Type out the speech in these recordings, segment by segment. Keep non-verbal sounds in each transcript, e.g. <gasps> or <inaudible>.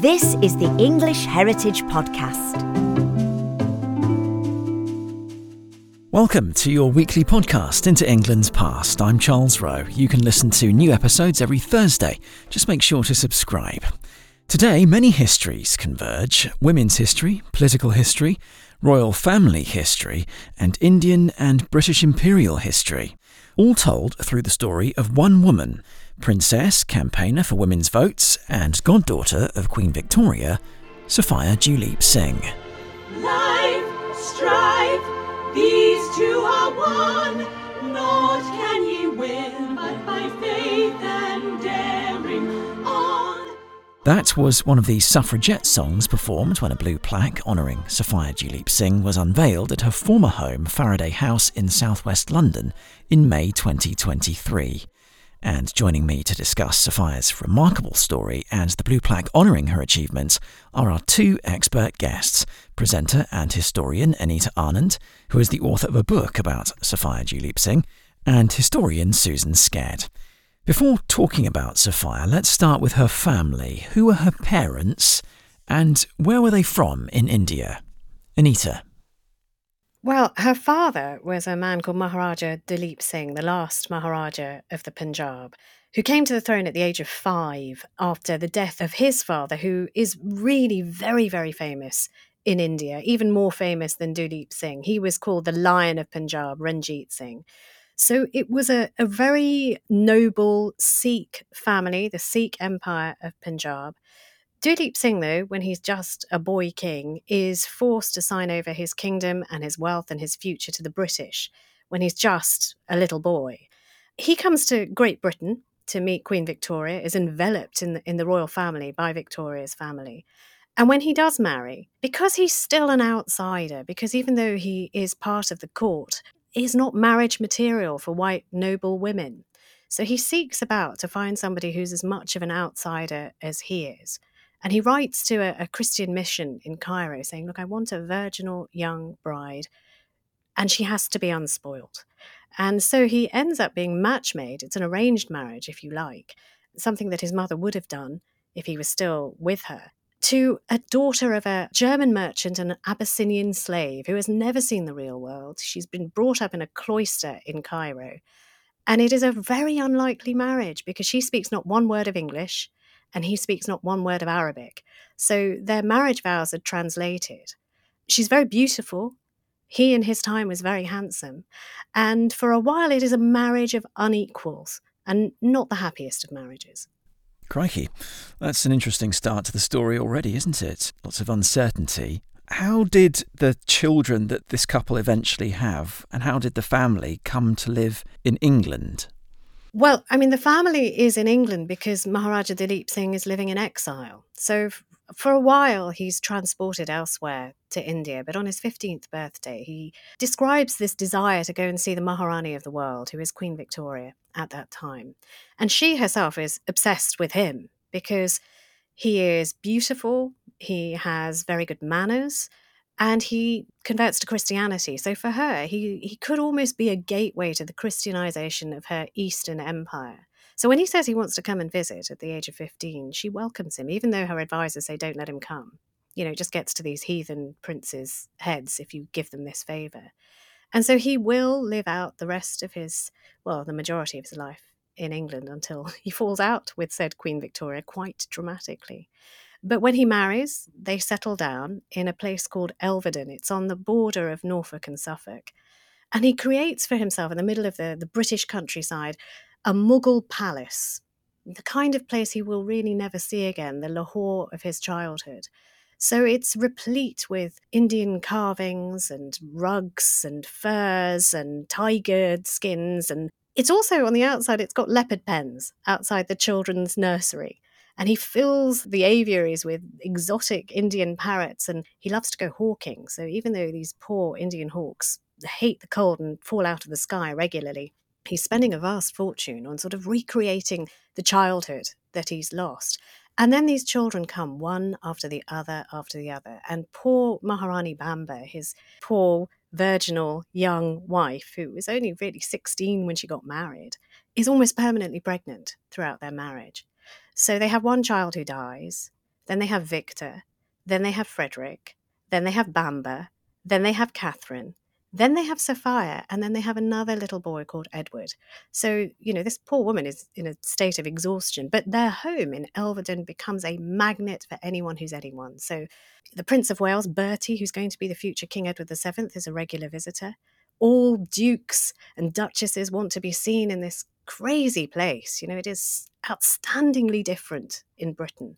This is the English Heritage Podcast. Welcome to your weekly podcast into England's past. I'm Charles Rowe. You can listen to new episodes every Thursday. Just make sure to subscribe. Today, many histories converge women's history, political history, royal family history, and Indian and British imperial history, all told through the story of one woman Princess, campaigner for women's votes, and goddaughter of Queen Victoria, Sophia Duleep Singh. Life, strife, these two are one. Naught can ye win but by faith and daring on. That was one of the suffragette songs performed when a blue plaque honouring Sophia Duleep Singh was unveiled at her former home, Faraday House in southwest London, in May 2023. And joining me to discuss Sophia's remarkable story and the blue plaque honouring her achievements are our two expert guests presenter and historian Anita Anand, who is the author of a book about Sophia Duleep Singh, and historian Susan Skedd. Before talking about Sophia, let's start with her family. Who were her parents, and where were they from in India? Anita. Well, her father was a man called Maharaja Duleep Singh, the last Maharaja of the Punjab, who came to the throne at the age of five after the death of his father, who is really very, very famous in India, even more famous than Duleep Singh. He was called the Lion of Punjab, Ranjit Singh. So it was a, a very noble Sikh family, the Sikh Empire of Punjab. Duleep Singh, though, when he's just a boy king, is forced to sign over his kingdom and his wealth and his future to the British when he's just a little boy. He comes to Great Britain to meet Queen Victoria, is enveloped in the, in the royal family by Victoria's family. And when he does marry, because he's still an outsider, because even though he is part of the court, he's not marriage material for white noble women. So he seeks about to find somebody who's as much of an outsider as he is. And he writes to a, a Christian mission in Cairo saying, Look, I want a virginal young bride, and she has to be unspoiled. And so he ends up being match made. It's an arranged marriage, if you like, something that his mother would have done if he was still with her, to a daughter of a German merchant and an Abyssinian slave who has never seen the real world. She's been brought up in a cloister in Cairo. And it is a very unlikely marriage because she speaks not one word of English and he speaks not one word of Arabic. So their marriage vows are translated. She's very beautiful. He in his time was very handsome. And for a while, it is a marriage of unequals and not the happiest of marriages. Crikey, that's an interesting start to the story already, isn't it? Lots of uncertainty. How did the children that this couple eventually have, and how did the family come to live in England? Well, I mean, the family is in England because Maharaja Duleep Singh is living in exile. So f- for a while, he's transported elsewhere to India. But on his 15th birthday, he describes this desire to go and see the Maharani of the world, who is Queen Victoria at that time. And she herself is obsessed with him because he is beautiful, he has very good manners, and he converts to Christianity. So for her, he, he could almost be a gateway to the Christianization of her Eastern Empire. So when he says he wants to come and visit at the age of 15, she welcomes him, even though her advisors say, don't let him come. You know, it just gets to these heathen princes' heads if you give them this favor. And so he will live out the rest of his, well, the majority of his life in England until <laughs> he falls out with said Queen Victoria quite dramatically. But when he marries, they settle down in a place called Elveden. It's on the border of Norfolk and Suffolk. And he creates for himself, in the middle of the, the British countryside, a Mughal palace, the kind of place he will really never see again, the Lahore of his childhood. So it's replete with Indian carvings and rugs and furs and tiger skins and It's also on the outside, it's got leopard pens outside the children's nursery. And he fills the aviaries with exotic Indian parrots and he loves to go hawking. So even though these poor Indian hawks hate the cold and fall out of the sky regularly, he's spending a vast fortune on sort of recreating the childhood that he's lost. And then these children come one after the other after the other. And poor Maharani Bamba, his poor virginal young wife, who was only really 16 when she got married, is almost permanently pregnant throughout their marriage. So they have one child who dies, then they have Victor, then they have Frederick, then they have Bamba, then they have Catherine, then they have Sophia, and then they have another little boy called Edward. So, you know, this poor woman is in a state of exhaustion, but their home in Elveden becomes a magnet for anyone who's anyone. So, the Prince of Wales, Bertie, who's going to be the future King Edward VII, is a regular visitor. All dukes and duchesses want to be seen in this crazy place. You know, it is outstandingly different in Britain.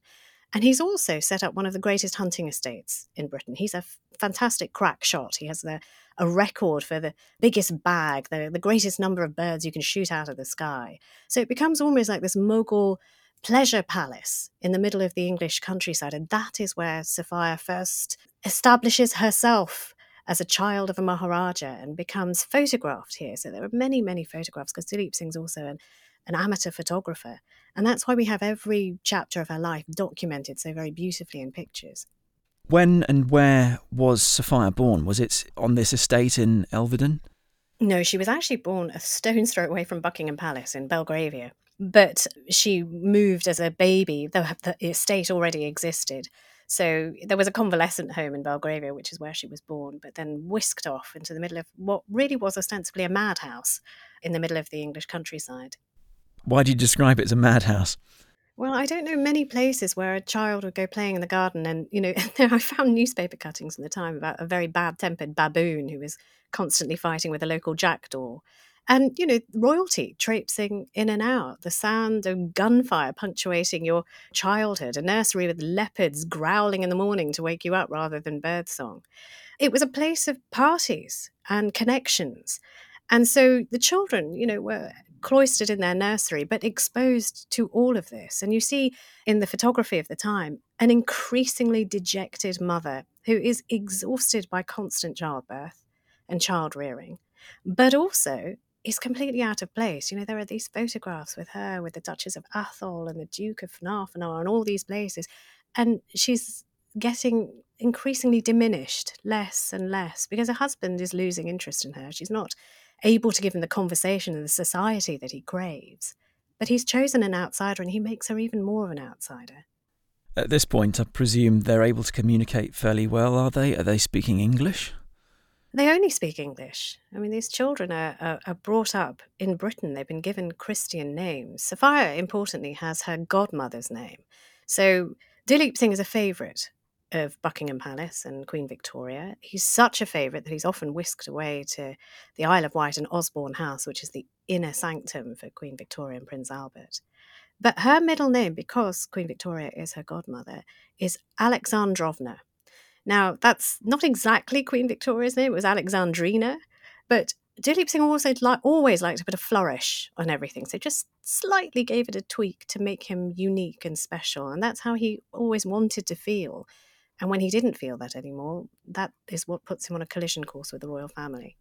And he's also set up one of the greatest hunting estates in Britain. He's a f- fantastic crack shot. He has the, a record for the biggest bag, the, the greatest number of birds you can shoot out of the sky. So it becomes almost like this mogul pleasure palace in the middle of the English countryside. And that is where Sophia first establishes herself as a child of a Maharaja and becomes photographed here. So there are many, many photographs because Duleep Singh's also an an amateur photographer. And that's why we have every chapter of her life documented so very beautifully in pictures. When and where was Sophia born? Was it on this estate in Elveden? No, she was actually born a stone's throw away from Buckingham Palace in Belgravia. But she moved as a baby, though the estate already existed. So there was a convalescent home in Belgravia, which is where she was born, but then whisked off into the middle of what really was ostensibly a madhouse in the middle of the English countryside. Why do you describe it as a madhouse? Well, I don't know many places where a child would go playing in the garden, and you know, <laughs> I found newspaper cuttings in the time about a very bad-tempered baboon who was constantly fighting with a local jackdaw, and you know, royalty traipsing in and out, the sound of gunfire punctuating your childhood, a nursery with leopards growling in the morning to wake you up rather than birdsong. It was a place of parties and connections. And so the children, you know, were cloistered in their nursery, but exposed to all of this. And you see in the photography of the time an increasingly dejected mother who is exhausted by constant childbirth and child rearing, but also is completely out of place. You know, there are these photographs with her, with the Duchess of Atholl and the Duke of Fnarfnor and all these places. And she's getting increasingly diminished, less and less, because her husband is losing interest in her. She's not able to give him the conversation and the society that he craves. But he's chosen an outsider and he makes her even more of an outsider. At this point, I presume they're able to communicate fairly well, are they? Are they speaking English? They only speak English. I mean, these children are, are, are, brought up in Britain. They've been given Christian names. Sophia, importantly, has her godmother's name. So Duleep Singh is a favourite of Buckingham Palace and Queen Victoria. He's such a favourite that he's often whisked away to the Isle of Wight and Osborne House, which is the inner sanctum for Queen Victoria and Prince Albert. But her middle name, because Queen Victoria is her godmother, is Alexandrovna. Now, that's not exactly Queen Victoria's name, it was Alexandrina, but Duleep Singh also li- always liked to put a flourish on everything, so just slightly gave it a tweak to make him unique and special, and that's how he always wanted to feel. And when he didn't feel that anymore, that is what puts him on a collision course with the royal family.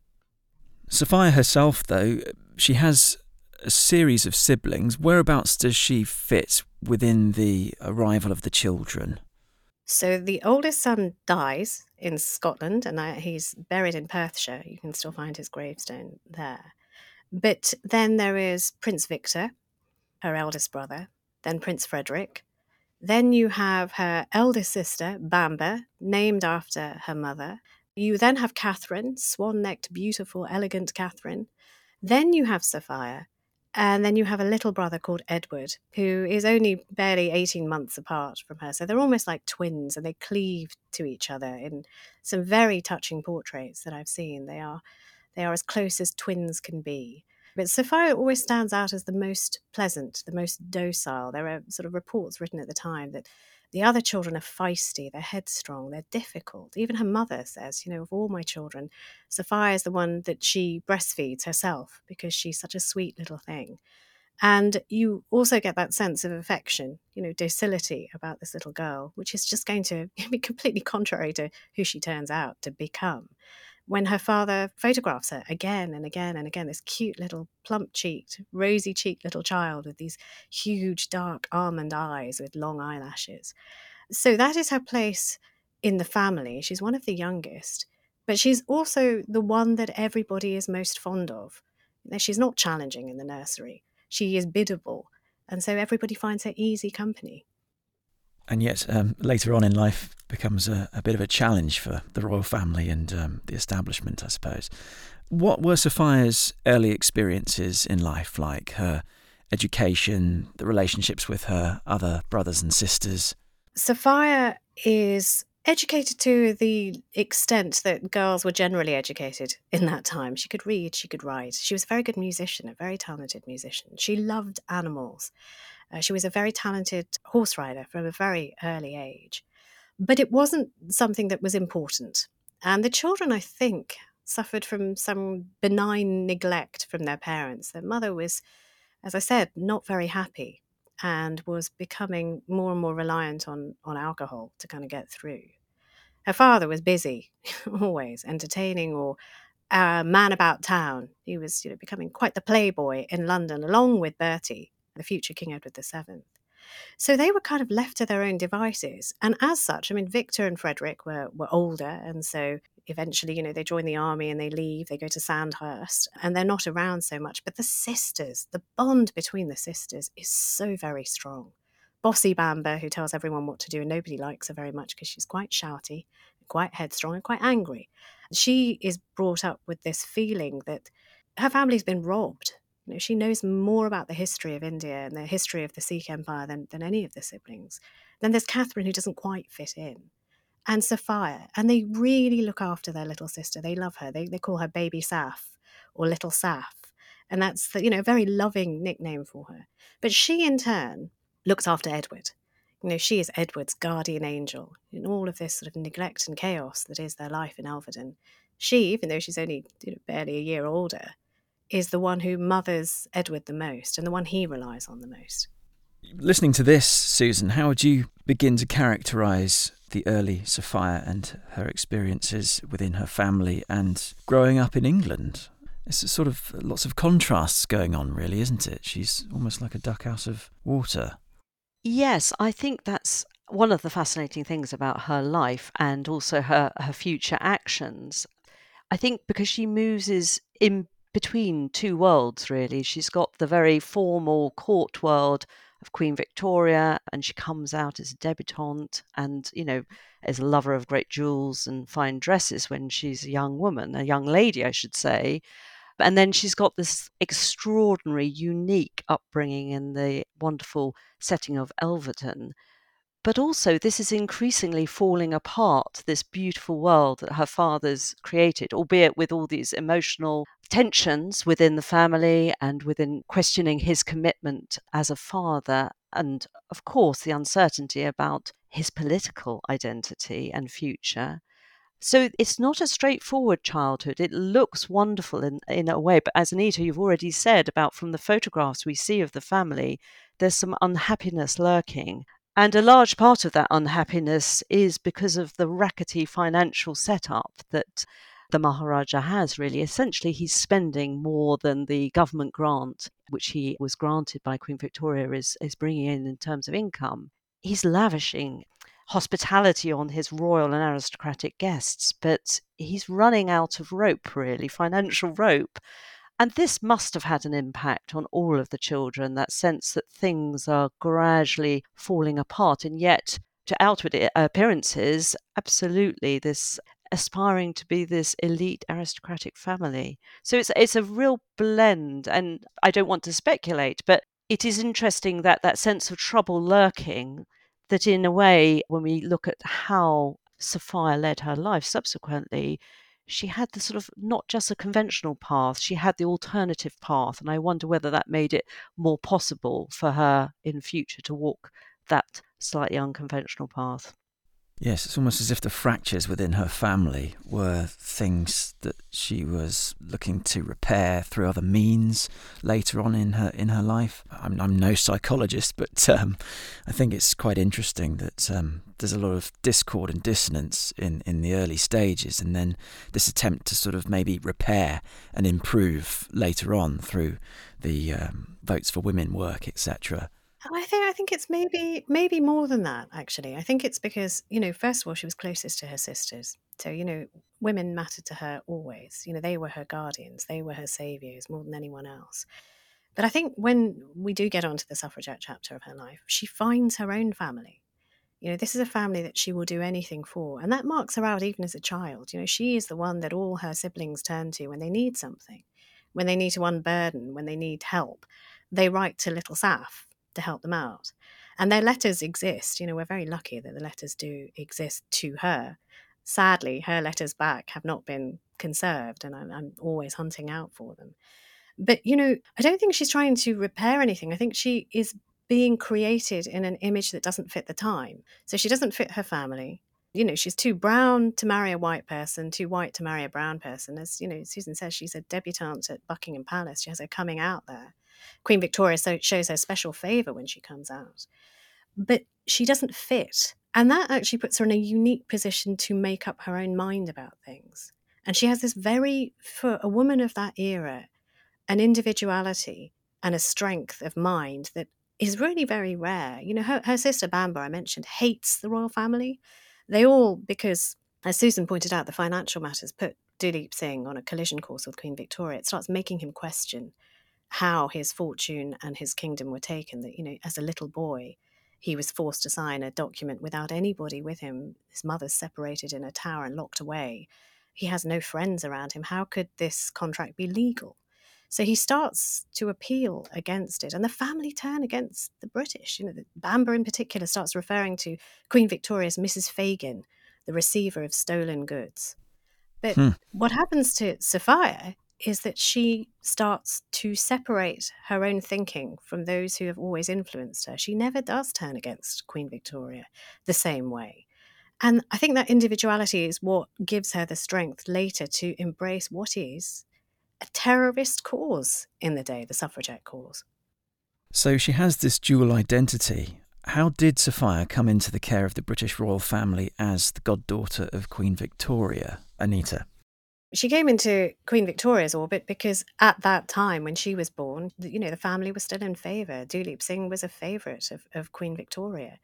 Sophia herself, though, she has a series of siblings. Whereabouts does she fit within the arrival of the children? So the oldest son dies in Scotland, and he's buried in Perthshire. You can still find his gravestone there. But then there is Prince Victor, her eldest brother, then Prince Frederick, then you have her eldest sister, Bamba, named after her mother. You then have Catherine, swan necked, beautiful, elegant Catherine. Then you have Sophia. And then you have a little brother called Edward, who is only barely 18 months apart from her. So they're almost like twins and they cleave to each other in some very touching portraits that I've seen. They are, they are as close as twins can be. But Sophia always stands out as the most pleasant, the most docile. There are sort of reports written at the time that The other children are feisty, they're headstrong, they're difficult. Even her mother says, you know, of all my children, Sophia is the one that she breastfeeds herself because she's such a sweet little thing. And you also get that sense of affection, you know, docility about this little girl, which is just going to <laughs> be completely contrary to who she turns out to become. When her father photographs her again and again and again, this cute little plump cheeked, rosy cheeked little child with these huge dark almond eyes with long eyelashes. So that is her place in the family. She's one of the youngest, but she's also the one that everybody is most fond of. She's not challenging in the nursery she is biddable. And so everybody finds her easy company. And yet, um, later on in life, becomes a, a, bit of a challenge for the royal family and um, the establishment, I suppose. What were Sophia's early experiences in life like? Her education, the relationships with her other brothers and sisters? Sophia is educated to the extent that girls were generally educated in that time. She could read, she could write. She was a very good musician, a very talented musician. She loved animals. Uh, she was a very talented horse rider from a very early age. But it wasn't something that was important. And the children, I think, suffered from some benign neglect from their parents. Their mother was, as I said, not very happy and was becoming more and more reliant on on alcohol to kind of get through. Her father was busy, <laughs> always entertaining or a man about town. He was, you know, becoming quite the playboy in London, along with Bertie, the future King Edward VII. So they were kind of left to their own devices. And as such, I mean, Victor and Frederick were, were older. And so eventually, you know, they join the army and they leave, they go to Sandhurst, and they're not around so much. But the sisters, the bond between the sisters is so very strong. Bossy Bamba, who tells everyone what to do, and nobody likes her very much because she's quite shouty, quite headstrong, and quite angry. She is brought up with this feeling that her family's been robbed you know, she knows more about the history of India and the history of the Sikh Empire than, than any of the siblings. Then there's Catherine, who doesn't quite fit in, and Sophia. And they really look after their little sister. They love her. They, they call her Baby Saf or Little Saf. And that's, the, you know, a very loving nickname for her. But she, in turn, looks after Edward. You know, she is Edward's guardian angel in all of this sort of neglect and chaos that is their life in Elveden. She, even though she's only you know, barely a year older, is the one who mothers Edward the most and the one he relies on the most. Listening to this, Susan, how would you begin to characterize the early Sophia and her experiences within her family and growing up in England? It's sort of lots of contrasts going on, really, isn't it? She's almost like a duck out of water. Yes, I think that's one of the fascinating things about her life and also her, her future actions. I think because she moves in between two worlds, really. She's got the very formal court world of Queen Victoria, and she comes out as a debutante and, you know, as a lover of great jewels and fine dresses when she's a young woman, a young lady, I should say. And then she's got this extraordinary, unique upbringing in the wonderful setting of Elveden. But also, this is increasingly falling apart, this beautiful world that her father's created, albeit with all these emotional tensions within the family and within questioning his commitment as a father. And of course, the uncertainty about his political identity and future. So it's not a straightforward childhood. It looks wonderful in, in a way, but as Anita, you've already said about from the photographs we see of the family, there's some unhappiness lurking. And a large part of that unhappiness is because of the rackety financial setup that the Maharaja has, really. Essentially, he's spending more than the government grant, which he was granted by Queen Victoria, is, is bringing in in terms of income. He's lavishing hospitality on his royal and aristocratic guests, but he's running out of rope, really, financial rope. And this must have had an impact on all of the children that sense that things are gradually falling apart. And yet, to outward appearances, absolutely, this aspiring to be this elite aristocratic family. So it's it's a real blend and I don't want to speculate but it is interesting that that sense of trouble lurking that in a way when we look at how Sophia led her life subsequently she had the sort of not just a conventional path, she had the alternative path. And I wonder whether that made it more possible for her in future to walk that slightly unconventional path. Yes, it's almost as if the fractures within her family were things that she was looking to repair through other means later on in her in her life. I'm, I'm no psychologist, but um, I think it's quite interesting that um, there's a lot of discord and dissonance in, in the early stages, and then this attempt to sort of maybe repair and improve later on through the um, votes for women work, etc. I think I think it's maybe maybe more than that actually. I think it's because, you know, first of all she was closest to her sisters. So, you know, women mattered to her always. You know, they were her guardians, they were her saviors more than anyone else. But I think when we do get onto the suffragette chapter of her life, she finds her own family. You know, this is a family that she will do anything for. And that marks her out even as a child. You know, she is the one that all her siblings turn to when they need something, when they need to unburden, when they need help. They write to little Saf to help them out. And their letters exist. You know, we're very lucky that the letters do exist to her. Sadly, her letters back have not been conserved, and I'm, I'm always hunting out for them. But, you know, I don't think she's trying to repair anything. I think she is being created in an image that doesn't fit the time. So she doesn't fit her family. You know, she's too brown to marry a white person, too white to marry a brown person. As, you know, Susan says, she's a debutante at Buckingham Palace. She has her coming out there. Queen Victoria so, shows her special favour when she comes out. But she doesn't fit. And that actually puts her in a unique position to make up her own mind about things. And she has this very, for a woman of that era, an individuality and a strength of mind that is really very rare. You know, her, her sister Bamba, I mentioned, hates the royal family. They all, because as Susan pointed out, the financial matters put Duleep Singh on a collision course with Queen Victoria. It starts making him question how his fortune and his kingdom were taken. That, you know, as a little boy, he was forced to sign a document without anybody with him. His mother's separated in a tower and locked away. He has no friends around him. How could this contract be legal? So he starts to appeal against it, and the family turn against the British. You know, Bamba in particular starts referring to Queen Victoria's Mrs. Fagin, the receiver of stolen goods. But hmm. what happens to Sophia is that she starts to separate her own thinking from those who have always influenced her. She never does turn against Queen Victoria the same way. And I think that individuality is what gives her the strength later to embrace what is a terrorist cause in the day, the suffragette cause. So she has this dual identity. How did Sophia come into the care of the British royal family as the goddaughter of Queen Victoria, Anita? She came into Queen Victoria's orbit because at that time when she was born, you know, the family was still in favour. Duleep Singh was a favourite of, of Queen Victoria.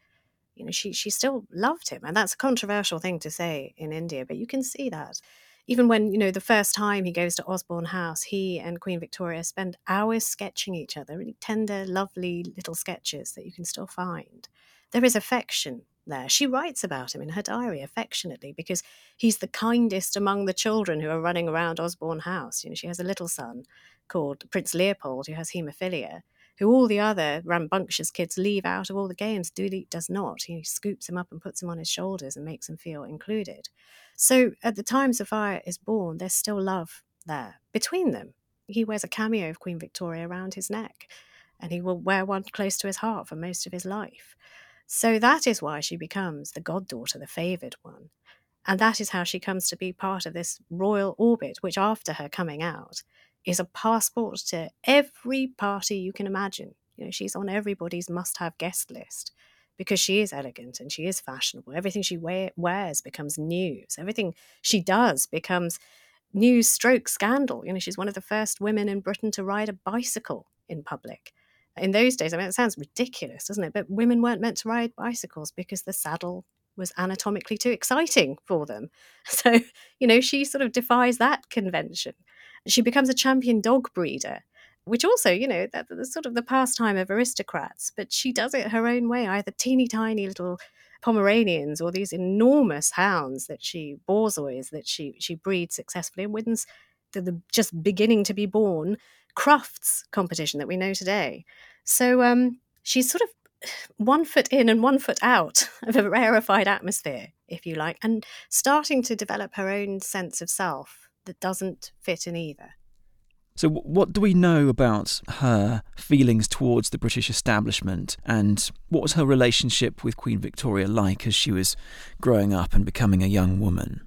You know, she she still loved him. And that's a controversial thing to say in India, but you can see that. Even when, you know, the first time he goes to Osborne House, he and Queen Victoria spend hours sketching each other, really tender, lovely little sketches that you can still find. There is affection there. She writes about him in her diary affectionately because he's the kindest among the children who are running around Osborne House. You know, she has a little son called Prince Leopold who has haemophilia, who all the other rambunctious kids leave out of all the games. Duleep does not. He scoops him up and puts him on his shoulders and makes him feel included. So at the time Sophia is born, there's still love there between them. He wears a cameo of Queen Victoria around his neck, and he will wear one close to his heart for most of his life. So that is why she becomes the goddaughter, the favoured one. And that is how she comes to be part of this royal orbit, which after her coming out is a passport to every party you can imagine. You know, she's on everybody's must have guest list because she is elegant and she is fashionable. Everything she wear, wears becomes news. Everything she does becomes news stroke scandal. You know, she's one of the first women in Britain to ride a bicycle in public in those days, I mean, it sounds ridiculous, doesn't it? But women weren't meant to ride bicycles because the saddle was anatomically too exciting for them. <laughs> So, you know, she sort of defies that convention. She becomes a champion dog breeder, which also, you know, that, that's sort of the pastime of aristocrats, but she does it her own way, either teeny tiny little Pomeranians or these enormous hounds that she, Borzois, that she, she breeds successfully and wins the, the just beginning to be born Crufts competition that we know today. So um, she's sort of <sighs> one foot in and one foot out <laughs> of a rarefied atmosphere, if you like, and starting to develop her own sense of self that doesn't fit in either. So, what do we know about her feelings towards the British establishment, and what was her relationship with Queen Victoria like as she was growing up and becoming a young woman?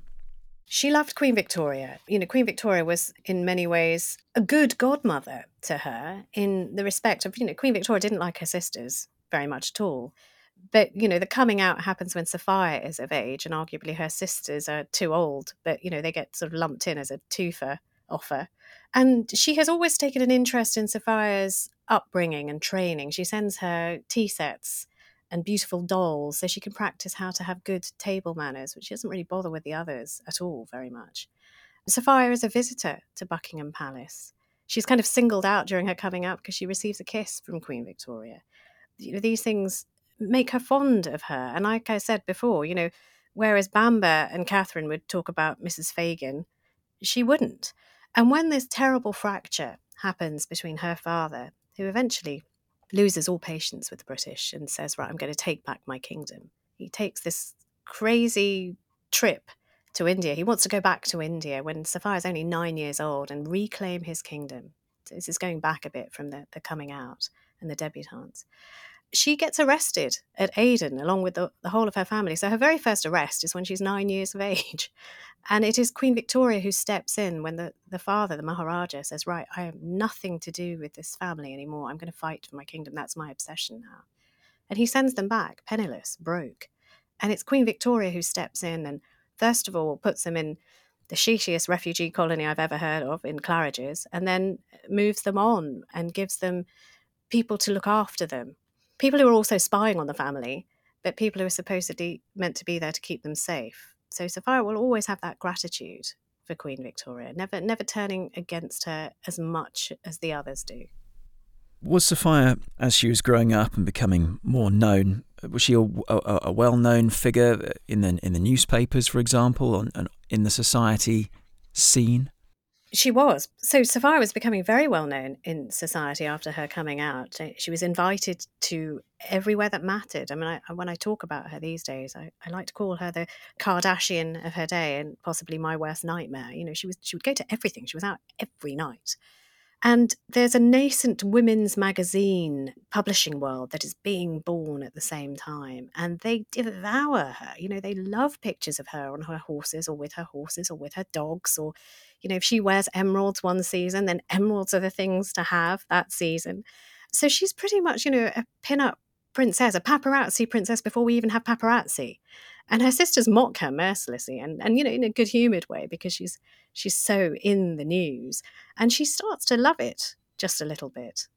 She loved Queen Victoria. You know, Queen Victoria was in many ways a good godmother to her in the respect of, you know, Queen Victoria didn't like her sisters very much at all. But, you know, the coming out happens when Sophia is of age, and arguably her sisters are too old, but, you know, they get sort of lumped in as a twofer offer. And she has always taken an interest in Sophia's upbringing and training. She sends her tea sets and beautiful dolls so she can practice how to have good table manners, which she doesn't really bother with the others at all very much. Sophia is a visitor to Buckingham Palace. She's kind of singled out during her coming up because she receives a kiss from Queen Victoria. You know, these things make her fond of her. And like I said before, you know, whereas Bamba and Catherine would talk about Mrs. Fagin, she wouldn't. And when this terrible fracture happens between her father, who eventually loses all patience with the British and says, Right, I'm going to take back my kingdom. He takes this crazy trip to India. He wants to go back to India when Sophia is only nine years old and reclaim his kingdom. This is going back a bit from the, the coming out and the debutantes. She gets arrested at Aden along with the, the whole of her family. So her very first arrest is when she's nine years of age. <laughs> And it is Queen Victoria who steps in when the, the father, the Maharaja, says, Right, I have nothing to do with this family anymore. I'm going to fight for my kingdom. That's my obsession now. And he sends them back, penniless, broke. And it's Queen Victoria who steps in and, first of all, puts them in the shishiest refugee colony I've ever heard of in Claridge's, and then moves them on and gives them people to look after them. People who are also spying on the family, but people who are supposedly meant to be there to keep them safe. So Sophia will always have that gratitude for Queen Victoria, never never turning against her as much as the others do. Was Sophia, as she was growing up and becoming more known, was she a, a, a well-known figure in the in the newspapers, for example, and in the society scene? She was. So Sophia was becoming very well known in society after her coming out. Eh, she was invited to everywhere that mattered. I mean, I, when I talk about her these days, I, I, like to call her the Kardashian of her day and possibly my worst nightmare. You know, she was she would go to everything. She was out every night. And there's a nascent women's magazine publishing world that is being born at the same time. And they devour her. You know, they love pictures of her on her horses or with her horses or with her dogs. Or, you know, if she wears emeralds one season, then emeralds are the things to have that season. So she's pretty much, you know, a pin-up princess, a paparazzi princess before we even have paparazzi. And her sisters mock her mercilessly and, and you know, in a good humoured way because she's she's so in the news. And she starts to love it just a little bit.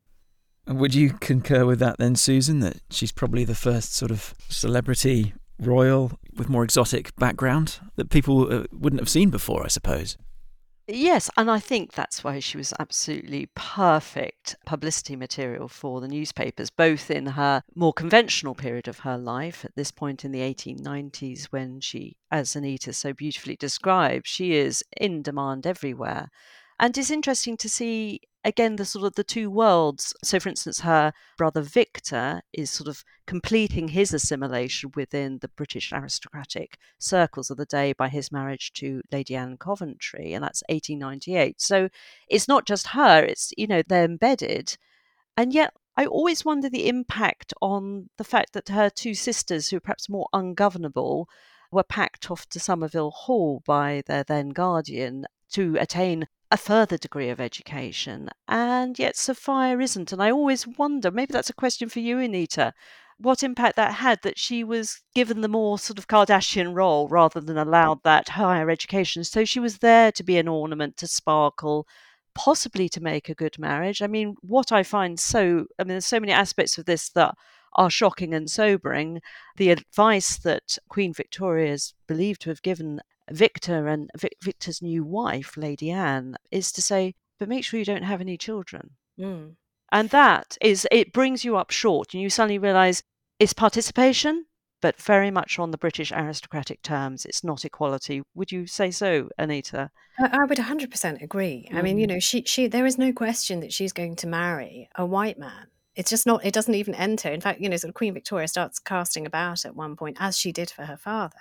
Would you concur with that then, Susan, that she's probably the first sort of celebrity royal with more exotic background that people uh, wouldn't have seen before, I suppose? Yes, and I think that's why she was absolutely perfect publicity material for the newspapers, both in her more conventional period of her life, at this point in the 1890s, when she, as Anita so beautifully described, she is in demand everywhere. And it's interesting to see again the sort of the two worlds. So for instance her brother victor is sort of completing his assimilation within the british aristocratic circles of the day by his marriage to lady anne coventry and that's 1898 so it's not just her it's you know they're embedded. And yet I always wonder the impact on the fact that her two sisters, who are perhaps more ungovernable, were packed off to Somerville Hall by their then guardian to attain a further degree of education. And yet Sophia isn't. And I always wonder maybe that's a question for you, Anita what impact that had that she was given the more sort of Kardashian role rather than allowed that higher education. So she was there to be an ornament, to sparkle, possibly to make a good marriage. I mean, what I find so, I mean, there's so many aspects of this that are shocking and sobering. The advice that Queen Victoria is believed to have given Victor and Victor's new wife, Lady Anne, is to say, but make sure you don't have any children. Mm. And that is, it brings you up short, and you suddenly realize it's participation, but very much on the British aristocratic terms. It's not equality. Would you say so, Anita? I would 100% agree. Mm. I mean, you mm. know, she, she, there is no question that she's going to marry a white man. It's just not, it doesn't even enter. In fact, you know, sort of Queen Victoria starts casting about at one point, as she did for her father,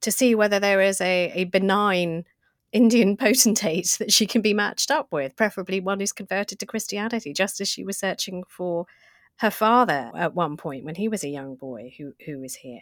to see whether there is a, a benign Indian <laughs> potentate that she can be matched up with, preferably one who's converted to Christianity, just as she was searching for her father at one point when he was a young boy who who was here.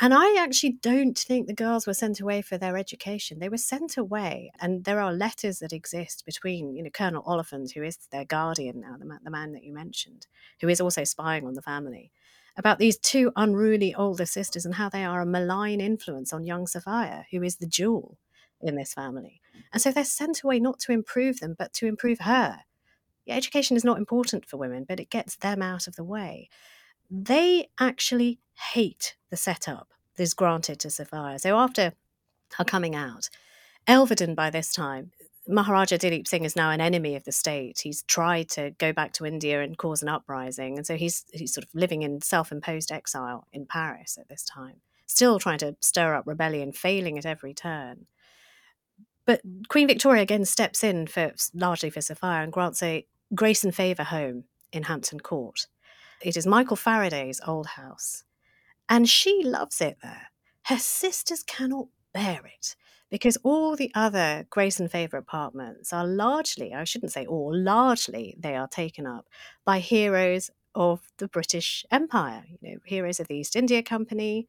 And I actually don't think the girls were sent away for their education. They were sent away, and there are letters that exist between, you know, Colonel Oliphant, who is their guardian now, the man, the man that you mentioned, who is also spying on the family, about these two unruly older sisters and how they are a malign influence on young Sophia, who is the jewel in this family. And so they're sent away not to improve them, but to improve her education is not important for women, but it gets them out of the way. They actually hate the setup that is granted to Sophia. So after her coming out, Elveden by this time, Maharaja Duleep Singh is now an enemy of the state. He's tried to go back to India and cause an uprising. And so he's, he's sort of living in self imposed exile in Paris at this time, still trying to stir up rebellion, failing at every turn. But Queen Victoria again steps in for largely for Sophia and grants a Grace and Favour home in Hampton Court. It is Michael Faraday's old house, and she loves it there. Her sisters cannot bear it because all the other Grace and Favour apartments are largely, I shouldn't say all, largely they are taken up by heroes of the British Empire, you know, heroes of the East India Company,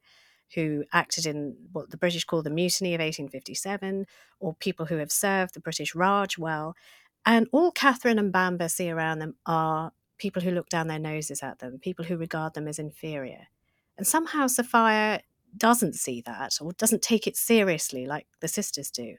who acted in what the British call the Mutiny of 1857, or people who have served the British Raj well. And all Catherine and Bamba see around them are people who look down their noses at them, people who regard them as inferior. And somehow Sophia doesn't see that or doesn't take it seriously like the sisters do.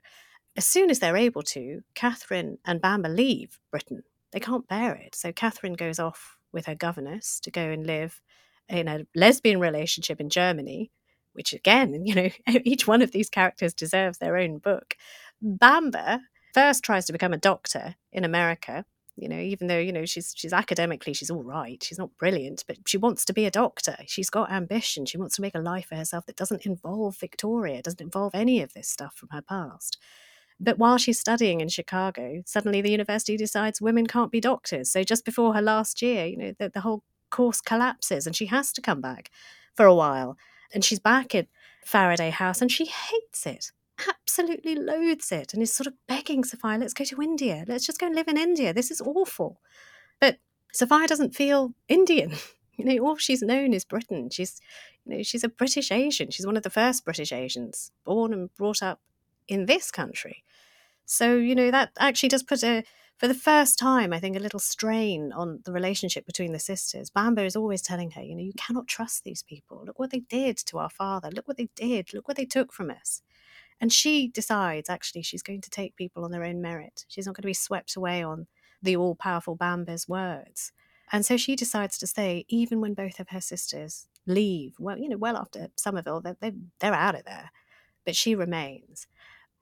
As soon as they're able to, Catherine and Bamba leave Britain. They can't bear it. So Catherine goes off with her governess to go and live in a lesbian relationship in Germany, which again, <laughs> you know, each one of these characters deserves their own book. Bamba first tries to become a doctor in America. You know, even though you know she's she's academically she's all right, she's not brilliant, but she wants to be a doctor. She's got ambition. She wants to make a life for herself that doesn't involve Victoria, doesn't involve any of this stuff from her past. But while she's studying in Chicago, suddenly the university decides women can't be doctors. So just before her last year, you know, the, the whole course collapses and she has to come back for a while. And she's back at Faraday House and she hates it absolutely loathes it and is sort of begging Sophia, let's go to India. Let's just go and live in India. This is awful. But Sophia doesn't feel Indian. <laughs> You know, all she's known is Britain. She's, you know, she's a British Asian. She's one of the first British Asians, born and brought up in this country. So, you know, that actually does put a, for the first time, I think, a little strain on the relationship between the sisters. Bamba is always telling her, you know, you cannot trust these people. Look what they did to our father. Look what they did. Look what they took from us. And she decides actually she's going to take people on their own merit. She's not going to be swept away on the all powerful Bamba's words. And so she decides to stay, even when both of her sisters leave. Well, you know, well after Somerville, they're, they're, they're out of there. But she remains.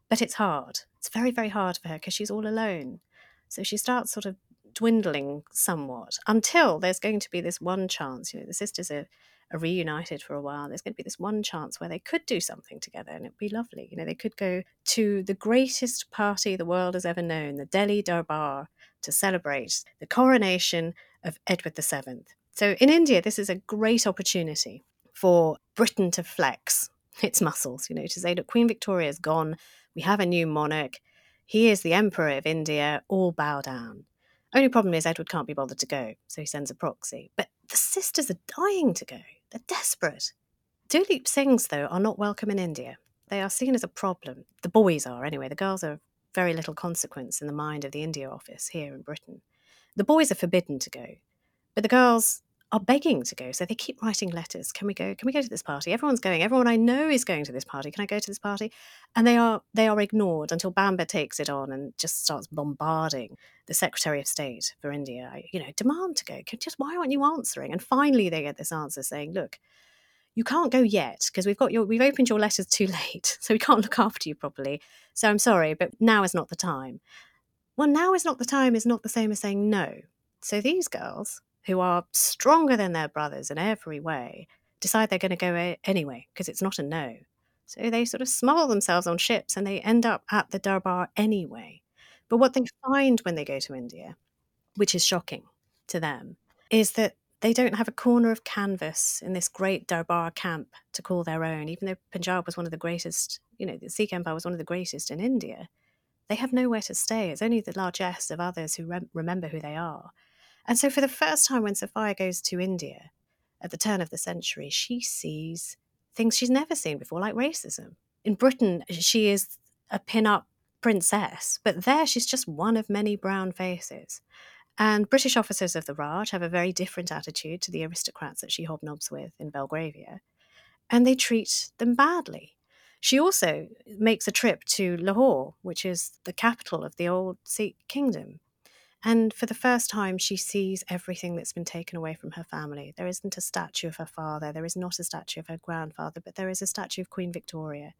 But it's hard. It's very, very hard for her because she's all alone. So she starts sort of dwindling somewhat until there's going to be this one chance. You know, the sisters are are reunited for a while, there's going to be this one chance where they could do something together and it'd be lovely. You know, they could go to the greatest party the world has ever known, the Delhi Darbar, to celebrate the coronation of Edward VII. So in India, this is a great opportunity for Britain to flex its muscles, you know, to say, look, Queen Victoria is gone. We have a new monarch. He is the Emperor of India. All bow down. Only problem is Edward can't be bothered to go, so he sends a proxy. But the sisters are dying to go. They're desperate. Duleep Singhs, though, are not welcome in India. They are seen as a problem. The boys are, anyway. The girls are very little consequence in the mind of the India office here in Britain. The boys are forbidden to go, but the girls are begging to go. So they keep writing letters. Can we go? Can we go to this party? Everyone's going. Everyone I know is going to this party. Can I go to this party? And they are they are ignored until Bamba takes it on and just starts bombarding the Secretary of State for India. You know, demand to go. Just why aren't you answering? And finally, they get this answer saying, "Look." You can't go yet because we've got your we've opened your letters too <laughs> late, so we can't look after you properly. So I'm sorry, but now is not the time. Well, now is not the time is not the same as saying no. So these girls who are stronger than their brothers in every way, decide they're going to go anyway because it's not a no. So they sort of smuggle themselves on ships and they end up at the Darbar anyway. But what they find when they go to India, which is shocking to them, is that they don't have a corner of canvas in this great Darbar camp to call their own, even though Punjab was one of the greatest, you know, the Sikh Empire was one of the greatest in India. they have nowhere to stay. It's only the largesse of others who rem- remember who they are. And so, for the first time, when Sophia goes to India at the turn of the century, she sees things she's never seen before, like racism. In Britain, uh, she is a pin up princess, but there she's just one of many brown faces. And British officers of the Raj have a very different attitude to the aristocrats that she hobnobs with in Belgravia, and they treat them badly. She also makes a trip to Lahore, which is the capital of the old Sikh kingdom. And for the first time, she sees everything that's been taken away from her family. There isn't a statue of her father, there is not a statue of her grandfather, but there is a statue of Queen Victoria.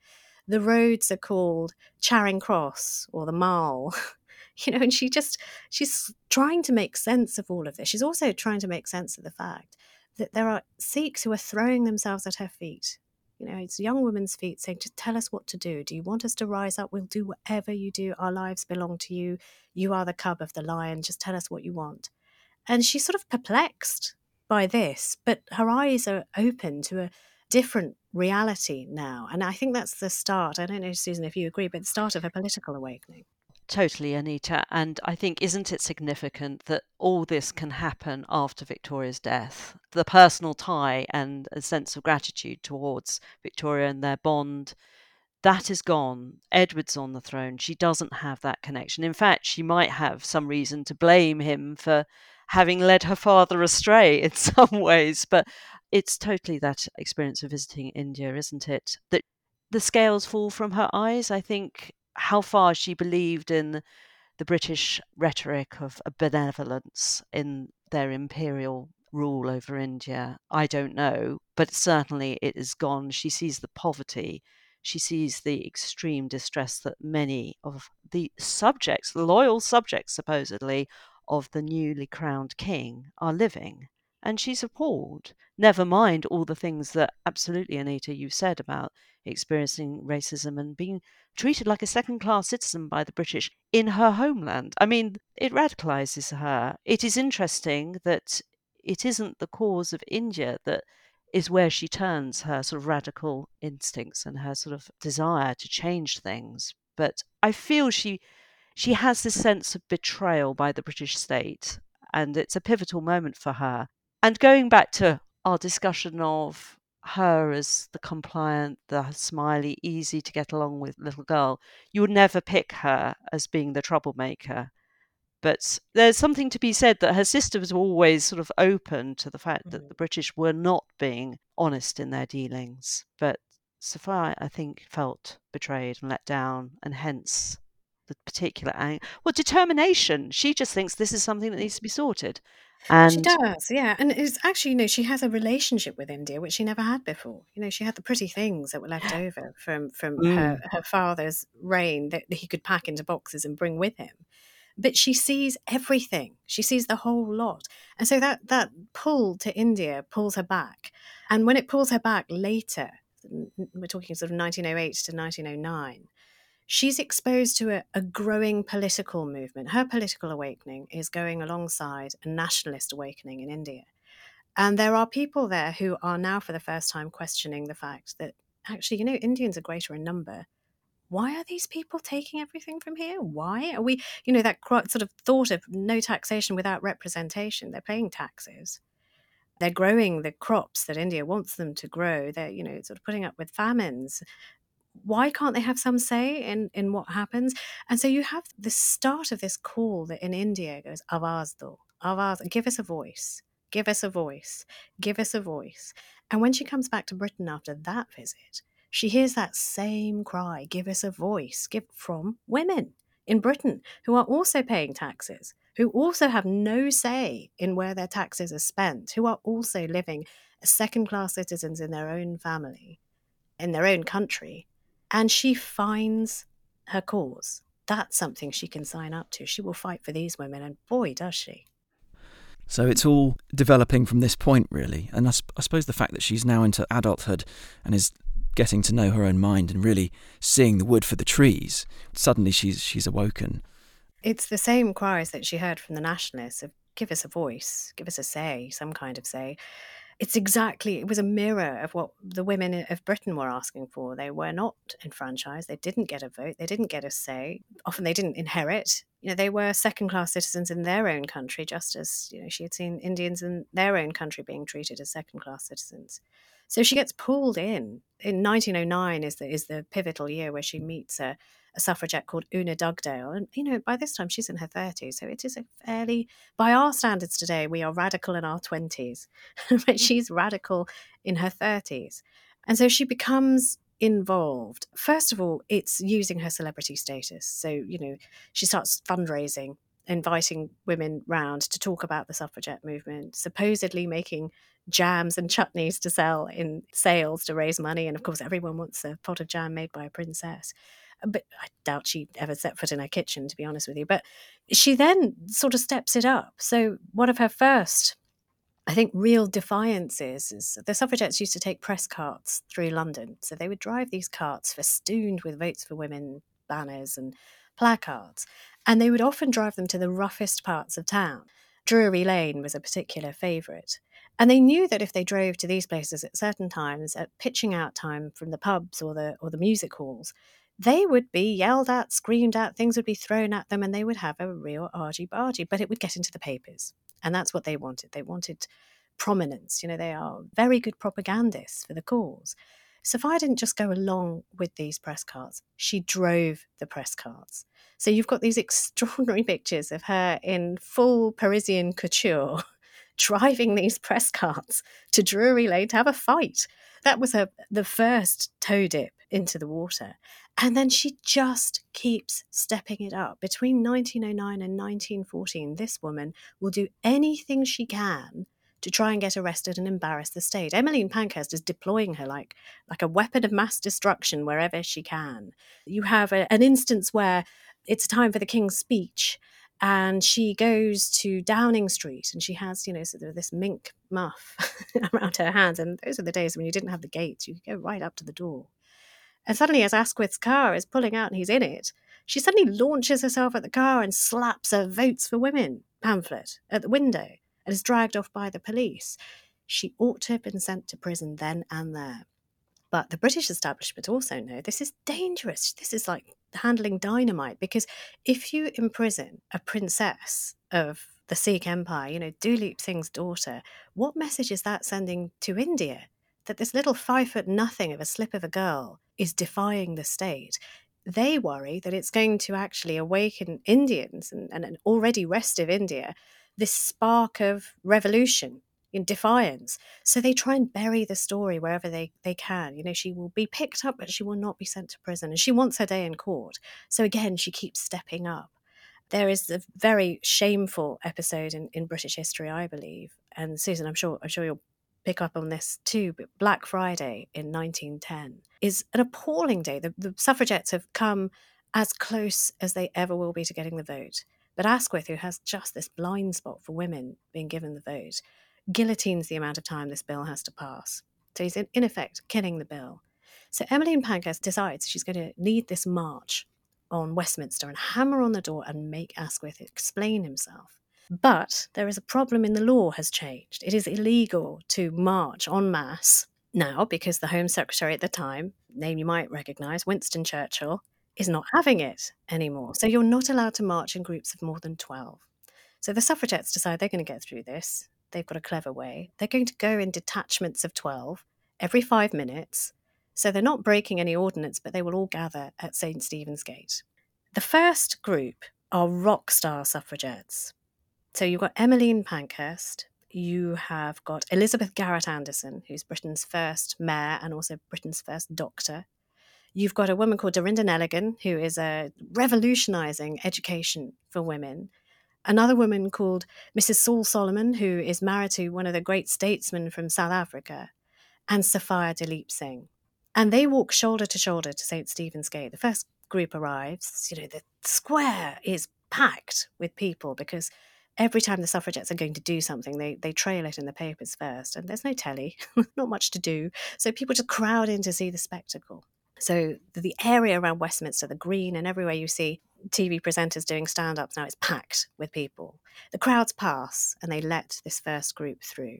The roads are called Charing Cross or the Mall. <laughs> you know, and she just she's trying to make sense of all of this. She's also trying to make sense of the fact that there are Sikhs who are throwing themselves at her feet. You know, it's young women's feet saying, just tell us what to do. Do you want us to rise up? We'll do whatever you do. Our lives belong to you. You are the cub of the lion. Just tell us what you want. And she's sort of perplexed by this, but her eyes are open to a different reality now. And I think that's the start. I don't know, Susan, if you agree, but the start of a political awakening. Totally, Anita. And I think, isn't it significant that all this can happen after Victoria's death? The personal tie and a sense of gratitude towards Victoria and their bond, that is gone. Edward's on the throne. She doesn't have that connection. In fact, she might have some reason to blame him for having led her father astray <laughs> in some ways. But it's totally that experience of visiting India, isn't it? That the scales fall from her eyes. I think how far she believed in the British rhetoric of benevolence in their imperial rule over India, I don't know, but certainly it is gone. She sees the poverty, she sees the extreme distress that many of the subjects, loyal subjects supposedly, of the newly crowned king are living. And she's appalled. Never mind all the things that absolutely, Anita, you said about experiencing racism and being treated like a second class citizen by the British in her homeland. I mean, it radicalizes her. It is interesting that it isn't the cause of India that is where she turns her sort of radical instincts and her sort of desire to change things. But I feel she she has this sense of betrayal by the British state, and it's a pivotal moment for her. And going back to our discussion of her as the compliant, the smiley, easy to get along with little girl, you would never pick her as being the troublemaker. But there's something to be said that her sister was always sort of open to the fact that the mm-hmm. British were not being honest in their dealings. But Sophia, I think, felt betrayed and let down, and hence the particular anger. well determination. She just thinks this is something that needs to be sorted, and she does, yeah. And it's actually, you know, she has a relationship with India, which she never had before. You know, she had the pretty things that were left <gasps> over from from mm. her, her father's reign that he could pack into boxes and bring with him. But she sees everything. She sees the whole lot. And so that that pull to India pulls her back. And when it pulls her back later, we're talking sort of 1908 to 1909, she's exposed to a, a, growing political movement. Her political awakening is going alongside a nationalist awakening in India. And there are people there who are now, for the first time, questioning the fact that actually, you know, Indians are greater in number. Why are these people taking everything from here? Why are we, you know, that sort of thought of no taxation without representation? They're paying taxes. They're growing the crops that India wants them to grow. They're, you know, sort of putting up with famines why can't they have some say in in what happens? And so you have the start of this call that in india goes avaz avaz give us a voice give us a voice give us a voice. And when she comes back to britain after that visit she hears that same cry give us a voice give from women in britain who are also paying taxes who also have no say in where their taxes are spent who are also living as second class citizens in their own family in their own country and she finds her cause. That's something she can sign up to. She will fight for these women, and boy, does she. So it's all developing from this point, really. And I, sp- I, suppose the fact that she's now into adulthood and is getting to know her own mind and really seeing the wood for the trees, suddenly she's she's awoken. It's the same cries that she heard from the nationalists of give us a voice, give us a say, some kind of say. It's exactly it was a mirror of what the women of britain were asking for. They were not enfranchised. They didn't get a vote. They didn't get a say. Often they didn't inherit you know they were second class citizens in their own country just as you know she had seen indians in their own country being treated as second class citizens so she gets pulled in in 1909 is the is the pivotal year where she meets a a suffragette called Una Dugdale. And, you know, by this time she's in her 30s. So it is a fairly, by our standards today, we are radical in our 20s, <laughs> but mm. she's radical in her 30s. And so she becomes involved. First of all, it's using her celebrity status. So, you know, she starts fundraising, inviting women round to talk about the suffragette movement, supposedly making jams and chutneys to sell in sales to raise money. And of course, everyone wants a pot of jam made by a princess uh, but I doubt she ever set foot in her kitchen, to be honest with you. But she then sort of steps it up. So one of her first, I think, real defiances is the suffragettes used to take press carts through London. So they would drive these carts festooned with votes for women banners and placards, and they would often drive them to the roughest parts of town. Drury Lane was a particular favourite. And they knew that if they drove to these places at certain times, at pitching out time from the pubs or the or the music halls, they would be yelled at, screamed at, things would be thrown at them, and they would have a real argy bargy, but it would get into the papers. And that's what they wanted. They wanted prominence. You know, they are very good propagandists for the cause. Sophia didn't just go along with these press carts, she drove the press carts. So you've got these <laughs> extraordinary pictures of her in full Parisian couture <laughs> driving these press carts to Drury Lane to have a fight. That was her, the first toe dip into the water. And then she just keeps stepping it up. Between 1909 and 1914, this woman will do anything she can to try and get arrested and embarrass the state. Emmeline Pankhurst is deploying her like, like a weapon of mass destruction wherever she can. You have a, an instance where it's time for the King's speech, and she goes to Downing Street and she has, you know, this mink muff <laughs> around her hands. And those are the days when you didn't have the gates, you could go right up to the door. And suddenly, as Asquith's car is pulling out and he's in it, she suddenly launches herself at the car and slaps a Votes for Women pamphlet at the window and is dragged off by the police. She ought to have been sent to prison then and there. But the British establishment also know this is dangerous. This is like handling dynamite because if you imprison a princess of the Sikh Empire, you know, Duleep Singh's daughter, what message is that sending to India? That this little five foot nothing of a slip of a girl is defying the state, they worry that it's going to actually awaken Indians and, and an already restive India this spark of revolution in defiance. So they try and bury the story wherever they, they can. You know, she will be picked up, but she will not be sent to prison. And she wants her day in court. So again, she keeps stepping up. There is a very shameful episode in, in British history, I believe. And Susan, I'm sure I'm sure you'll pick up on this too, but Black Friday in 1910 is an appalling day. The, the suffragettes have come as close as they ever will be to getting the vote. But Asquith, who has just this blind spot for women being given the vote, guillotines the amount of time this bill has to pass. So he's in, in effect killing the bill. So Emmeline Pankhurst decides she's going to lead this march on Westminster and hammer on the door and make Asquith explain himself. But there is a problem in the law has changed. It is illegal to march en masse now because the Home Secretary at the time, name you might recognise, Winston Churchill, is not having it anymore. So you're not allowed to march in groups of more than 12. So the suffragettes decide they're going to get through this. They've got a clever way. They're going to go in detachments of 12 every five minutes. So they're not breaking any ordinance, but they will all gather at St. Stephen's Gate. The first group are rock star suffragettes. So you've got Emmeline Pankhurst, you have got Elizabeth Garrett Anderson, who's Britain's first mayor and also Britain's first doctor. You've got a woman called Dorinda Neligan, who is uh, revolutionizing education for women. Another woman called Mrs. Saul Solomon, who is married to one of the great statesmen from South Africa, and Sophia Duleep Singh. And they walk shoulder to shoulder to St. Stephen's Gate. The first group arrives. You know, the square is packed with people because every time the suffragettes are going to do something, they they trail it in the papers first, and there's no telly, <laughs> not much to do, so people just crowd in to see the spectacle. So the area around Westminster, the Green, and everywhere you see TV presenters doing stand-ups now, it's packed with people. The crowds pass, and they let this first group through.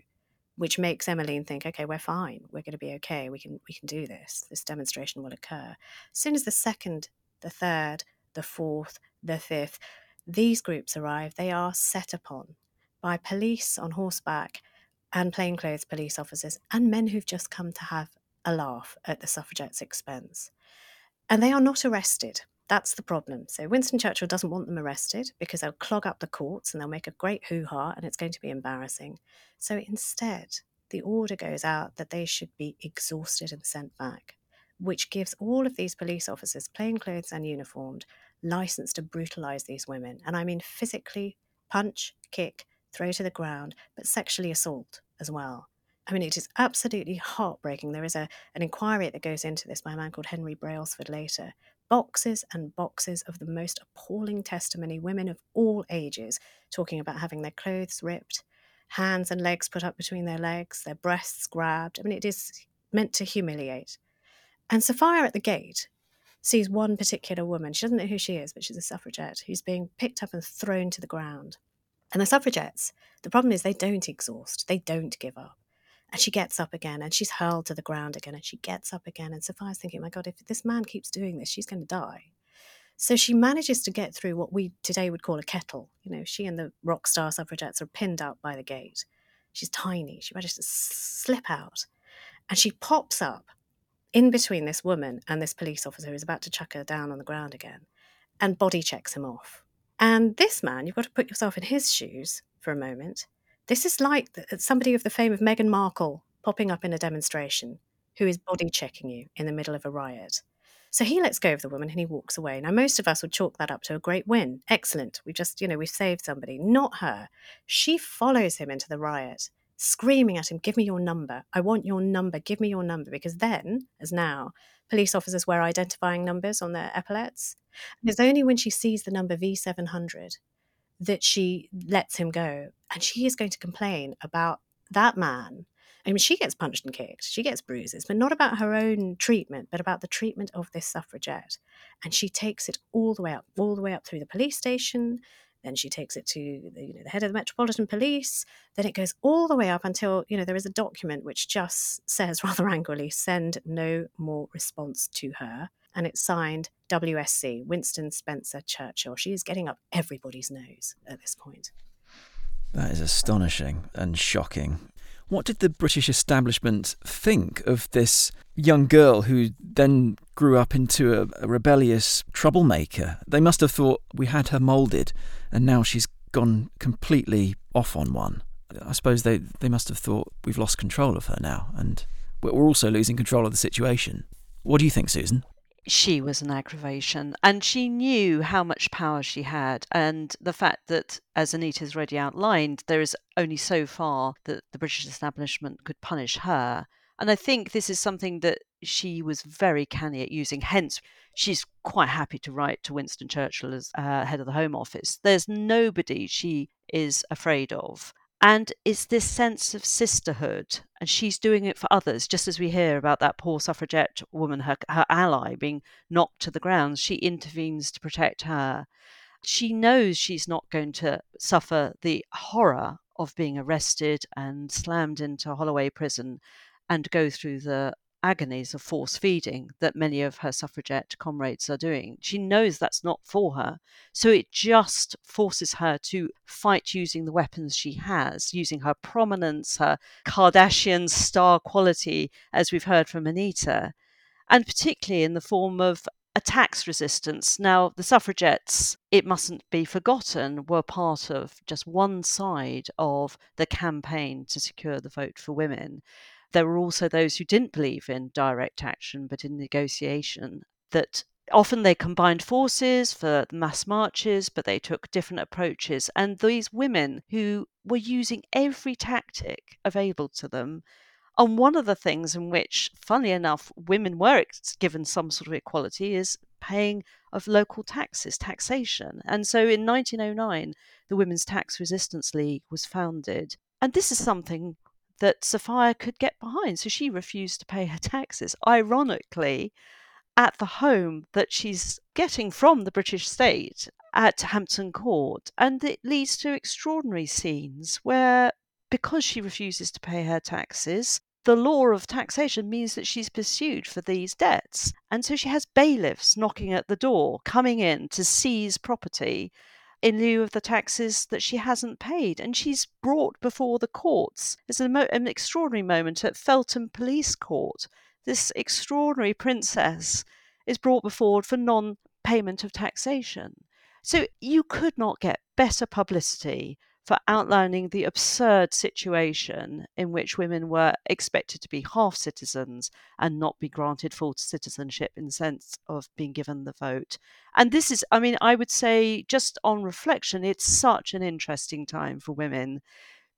which makes Emmeline think, okay, we're fine. We're going to be okay. We can we can do this. This demonstration will occur. As soon as the second, the third, the fourth, the fifth, these groups arrive, they are set upon by police on horseback and plainclothes police officers and men who've just come to have a laugh at the suffragettes' expense. And they are not arrested. That's the problem. So Winston Churchill doesn't want them arrested because they'll clog up the courts and they'll make a great hoo ha and it's going to be embarrassing. So instead, the order goes out that they should be exhausted and sent back, which gives all of these police officers, plainclothes and uniformed, license to brutalize these women. And I mean physically punch, kick, throw to the ground, but sexually assault as well. I mean, it is absolutely heartbreaking. There is a, an inquiry that goes into this by a man called Henry Brailsford later. Boxes and boxes of the most appalling testimony, women of all ages talking about having their clothes ripped, hands and legs put up between their legs, their breasts grabbed. I mean, it is meant to humiliate. And Sophia at the gate sees one particular woman. She doesn't know who she is, but she's a suffragette who's being picked up and thrown to the ground. And the suffragettes, the problem is they don't exhaust, they don't give up. And she gets up again and she's hurled to the ground again and she gets up again. And Sophia's thinking, my God, if this man keeps doing this, she's going to die. So she manages to get through what we today would call a kettle. You know, she and the rock star suffragettes are pinned up by the gate. She's tiny. She manages to slip out and she pops up in between this woman and this police officer who's about to chuck her down on the ground again and body checks him off. And this man, you've got to put yourself in his shoes for a moment. This is like uh, somebody of the fame of Meghan Markle popping up in a demonstration who is body checking you in the middle of a riot. So he lets go of the woman and he walks away. Now, most of us would chalk that up to a great win. Excellent. We just, you know, we've saved somebody. Not her. She follows him into the riot, screaming at him, Give me your number. I want your number. Give me your number. Because then, as now, police officers wear identifying numbers on their epaulets. And it's only when she sees the number V700 that she lets him go. And she is going to complain about that man. I mean, she gets punched and kicked, she gets bruises, but not about her own treatment, but about the treatment of this suffragette. And she takes it all the way up, all the way up through the police station. Then she takes it to the, you know, the head of the Metropolitan Police. Then it goes all the way up until you know there is a document which just says <laughs> rather angrily, "Send no more response to her." and it's signed WSC, Winston Spencer Churchill. She is getting up everybody's nose at this point. That is astonishing and shocking. What did the British establishment think of this young girl who then grew up into a, a rebellious troublemaker? They must have thought we had her moulded, and now she's gone completely off on one. I suppose they, they must have thought we've lost control of her now, and we're also losing control of the situation. What do you think, Susan? she was an aggravation and she knew how much power she had and the fact that as anita's already outlined there is only so far that the british establishment could punish her and i think this is something that she was very canny at using hence she's quite happy to write to winston churchill as uh, head of the home office. There's nobody she is afraid of. And it's this sense of sisterhood and she's doing it for others just as we hear about that poor suffragette woman her, her ally being knocked to the ground. She intervenes to protect her. She knows she's not going to suffer the horror of being arrested and slammed into holloway prison and go through the agonies of force feeding that many of her suffragette comrades are doing. She knows that's not for her. So it just forces her to fight using the weapons she has, using her prominence, her Kardashian star quality, as we've heard from Anita, and particularly in the form of a tax resistance. Now, the suffragettes, it mustn't be forgotten, were part of just one side of the campaign to secure the vote for women. There were also those who didn't believe in direct action but in negotiation, that often they combined forces for mass marches, but they took different approaches. And these women who were using every tactic available to them. And one of the things in which, funnily enough, women were given some sort of equality is paying of local taxes, taxation. And so in 1909, the Women's Tax Resistance League was founded. And this is something that Sophia could get behind. So she refused to pay her taxes. Ironically, at the home that she's getting from the British state at Hampton Court. And it leads to extraordinary scenes where because she refuses to pay her taxes, the law of taxation means that she's pursued for these debts. And so she has bailiffs knocking at the door, coming in to seize property in lieu of the taxes that she hasn't paid. And she's brought before the courts. There's an, extraordinary moment at Feltham Police Court. This extraordinary princess is brought before for non payment of taxation. So you could not get better publicity for outlining the absurd situation in which women were expected to be half citizens and not be granted full citizenship in the sense of being given the vote. And this is, I mean, I would say, just on reflection, it's such an interesting time for women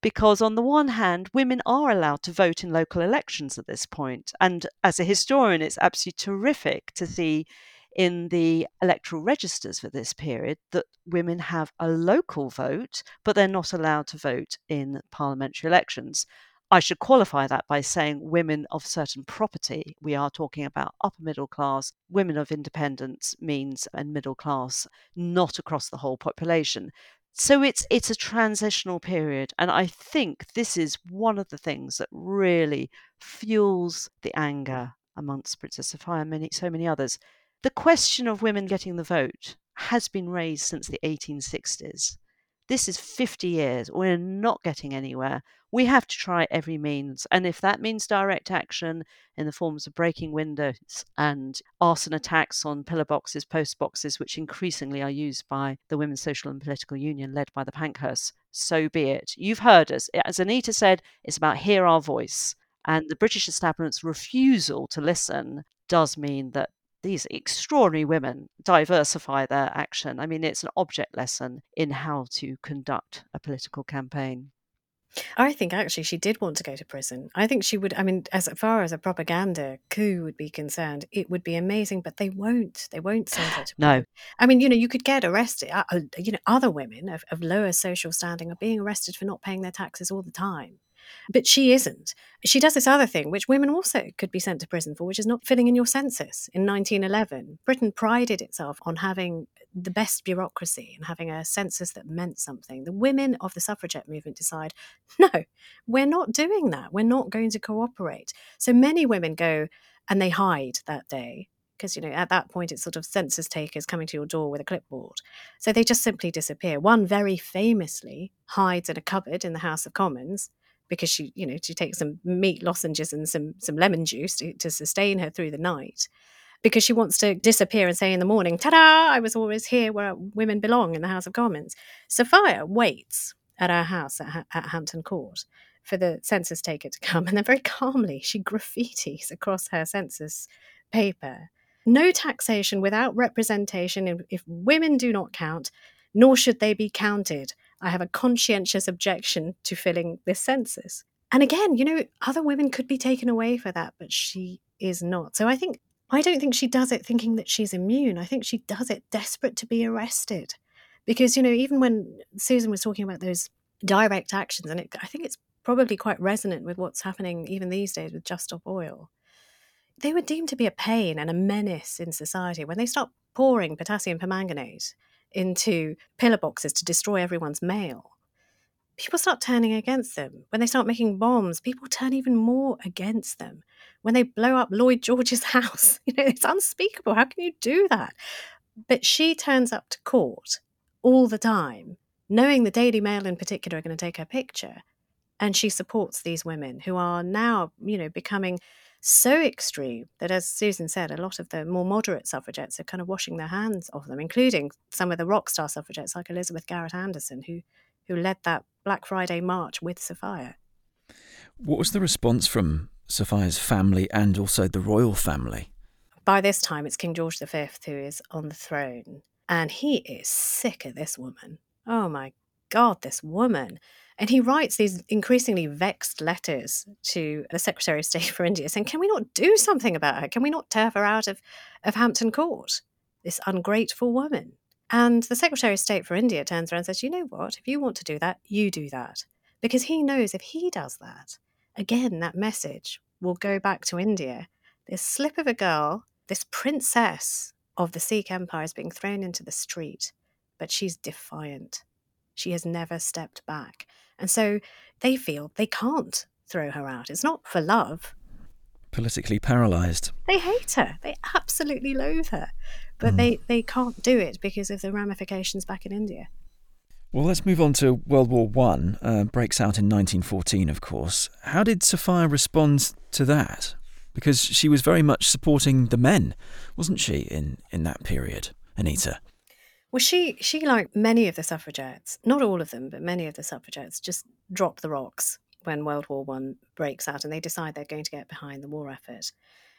because on the one hand, women are allowed to vote in local elections at this point. And as a historian, it's absolutely terrific to see in the electoral registers for this period that women have a local vote, but they're not allowed to vote in parliamentary elections. I should qualify that by saying women of certain property. We are talking about upper middle class, women of independence means and middle class, not across the whole population. So it's it's a transitional period and I think this is one of the things that really fuels the anger amongst Princess Sophia and many so many others the question of women getting the vote has been raised since the 1860s. This is 50 years. We're not getting anywhere. We have to try every means. And if that means direct action in the forms of breaking windows and arson attacks on pillar boxes, post boxes, which increasingly are used by the Women's Social and Political Union led by the Pankhursts, so be it. You've heard us. As Anita said, it's about hear our voice. And the British establishment's refusal to listen does mean that these extraordinary women diversify their action. I mean, it's an object lesson in how to conduct a political campaign. I think actually she did want to go to prison. I think she would. I mean, as far as a propaganda coup would be concerned, it would be amazing, but they won't. They won't <sighs> send her to prison. no. I mean, you know, you could get arrested. Uh, uh, you know, other women of, of lower social standing are being arrested for not paying their taxes all the time. But she isn't. She does this other thing, which women also could be sent to prison for, which is not filling in your census. In 1911, Britain prided itself on having the best bureaucracy and having a census that meant something. The women of the suffragette movement decide, no, we're not doing that. We're not going to cooperate. So many women go and they hide that day because you know at that point it's sort of census takers coming to your door with a clipboard so they just simply disappear one very famously hides in a cupboard in the house of commons because she, you know, she takes some meat lozenges and some some lemon juice to, to sustain her through the night because she wants to disappear and say in the morning, ta-da, I was always here where women belong in the House of Commons. Sophia waits at our house at, at Hampton Court for the census taker to come, and then very calmly she graffitis across her census paper. No taxation without representation if women do not count, nor should they be counted. I have a conscientious objection to filling this census. And again, you know, other women could be taken away for that, but she is not. So I think, I don't think she does it thinking that she's immune. I think she does it desperate to be arrested. Because, you know, even when Susan was talking about those direct actions, and it, I think it's probably quite resonant with what's happening even these days with Just Stop Oil, they were deemed to be a pain and a menace in society when they start pouring potassium permanganate into pillar boxes to destroy everyone's mail, people start turning against them. When they start making bombs, people turn even more against them. When they blow up Lloyd George's <laughs> house, you know, it's unspeakable. How can you do that? But she turns up to court all the time, knowing the Daily Mail in particular are going to take her picture. And she supports these women who are now, you know, becoming so extreme that, as Susan said, a lot of the more moderate suffragettes are kind of washing their hands of them, including some of the rock star suffragettes like Elizabeth Garrett Anderson, who who led that Black Friday march with Sophia. What was the response from Sophia's family and also the royal family? By this time, it's King George V who is on the throne, and he is sick of this woman. Oh my God, this woman. And he writes these increasingly vexed letters to the Secretary of State <laughs> for India saying, Can we not do something about her? Can we not turf her out of, of Hampton Court? This ungrateful woman. And the Secretary of State for India turns around and says, You know what? If you want to do that, you do that. Because he knows if he does that, again, that message will go back to India. This slip of a girl, this princess of the Sikh Empire is being thrown into the street, but she's defiant She has never stepped back. And so they feel they can't throw her out. It's not for love. Politically paralysed. They hate her. They absolutely loathe her. But mm. they, they can't do it because of the ramifications back in India. Well, let's move on to World War One. Uh, breaks out in 1914, of course. How did Sophia respond to that? Because she was very much supporting the men, wasn't she, in, in that period, Anita? Well, she she like many of the suffragettes, not all of them, but many of the suffragettes, just drop the rocks when World War One breaks out, and they decide they're going to get behind the war effort.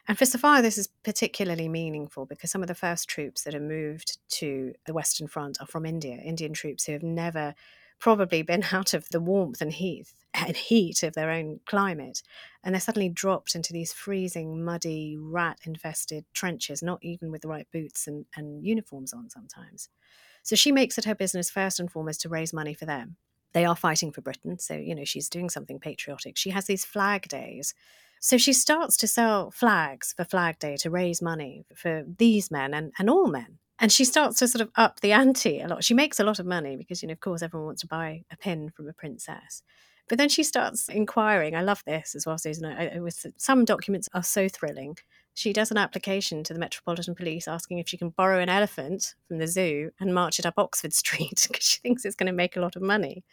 And for Sophia, this is particularly meaningful because some of the first troops that are moved to the Western Front are from India, Indian troops who have never probably been <laughs> out of the warmth and heat and heat of their own climate and they're suddenly dropped into these freezing muddy rat infested trenches not even with the right boots and, and uniforms on sometimes. So she makes it her business first and foremost to raise money for them. They are fighting for britain so you know she's doing something patriotic. She has these flag days. So she starts to sell flags for Flag Day to raise money for these men and, and all men and she starts to sort of up the ante a lot. She makes a lot of money because, you know, of course, everyone wants to buy a pin from a princess. But then she starts inquiring. I love this as well, Susan. I, was, some documents are so thrilling. She does an application to the Metropolitan Police asking if she can borrow an elephant from the zoo and march it up Oxford <laughs> Street because she thinks it's going to make a lot of money.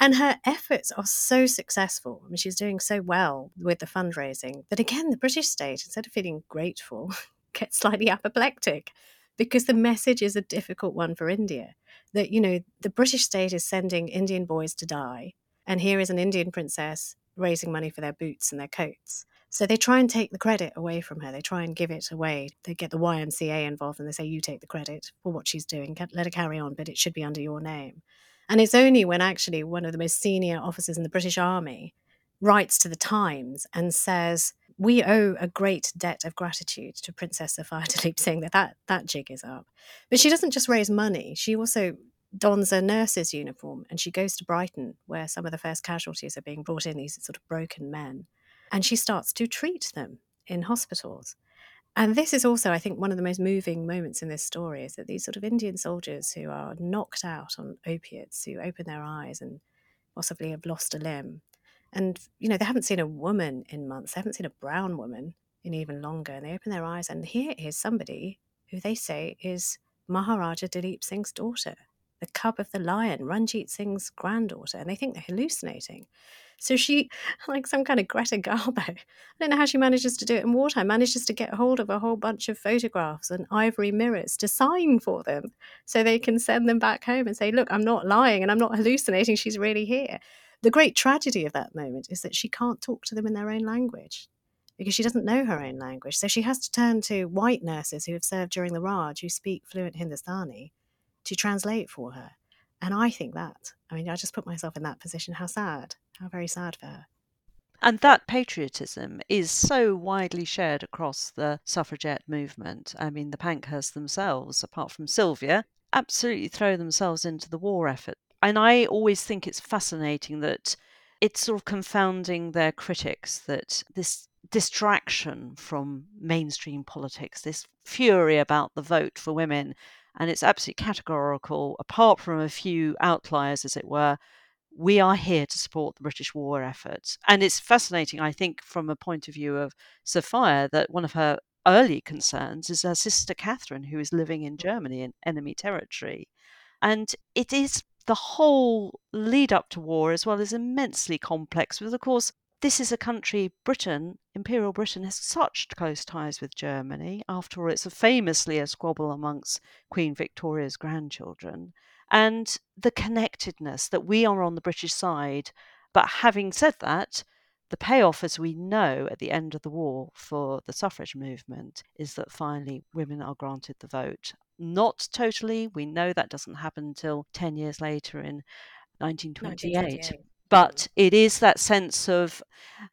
And her efforts are so successful. I mean, she's doing so well with the fundraising that, again, the British state, instead of feeling grateful, <laughs> gets slightly apoplectic because the message is a difficult one for India. That, you know, the British state is sending Indian boys to die, and here is an Indian princess raising money for their boots and their coats. So they try and take the credit away from her. They try and give it away. They get the YMCA involved and they say, you take the credit for what she's doing. Let her carry on, but it should be under your name. And it's only when actually one of the most senior officers in the British Army writes to the Times and says, we owe a great debt of gratitude to Princess Sophia Duleep <laughs> Singh that, that that jig is up. But she doesn't just raise money, she also dons a nurse's uniform and she goes to Brighton, where some of the first casualties are being brought in, these sort of broken men. And she starts to treat them in hospitals. And this is also, I think, one of the most moving moments in this story is that these sort of Indian soldiers who are knocked out on opiates, who open their eyes and possibly have lost a limb, and, you know, they haven't seen a woman in months. They haven't seen a brown woman in even longer. And they open their eyes, and here is somebody who they say is Maharaja Duleep Singh's daughter, the cub of the lion, Ranjit Singh's granddaughter. And they think they're hallucinating. So she, <laughs> like some kind of Greta Garbo, I don't know how she manages to do it in wartime, manages to get hold of a whole bunch of photographs and ivory mirrors to sign for them so they can send them back home and say, look, I'm not lying and I'm not hallucinating. She's really here. The great tragedy of that moment is that she can't talk to them in their own language because she doesn't know her own language. So she has to turn to white nurses who have served during the Raj, who speak fluent Hindustani, to translate for her. And I think that, I mean, I just put myself in that position. How sad. How very sad for her. And that patriotism is so widely shared across the suffragette movement. I mean, the Pankhursts themselves, apart from Sylvia, absolutely throw themselves into the war effort and I always think it's fascinating that it's sort of confounding their critics that this distraction from mainstream politics, this fury about the vote for women, and it's absolutely categorical, apart from a few outliers, as it were. We are here to support the British war effort. And it's fascinating, I think, from a point of view of Sophia, that one of her early concerns is her sister Catherine, who is living in mm. Germany in enemy territory. And it is the whole lead up to war as well is immensely complex because, of course, this is a country, Britain, Imperial Britain, has such close ties with Germany. After all, it's a famously a squabble amongst Queen Victoria's grandchildren. And the connectedness that we are on the British side. But having said that, the payoff, as we know at the end of the war for the suffrage movement, is that finally women are granted the vote. Not totally. We know that doesn't happen until 10 years later in 1928. 1928. But it is that sense of,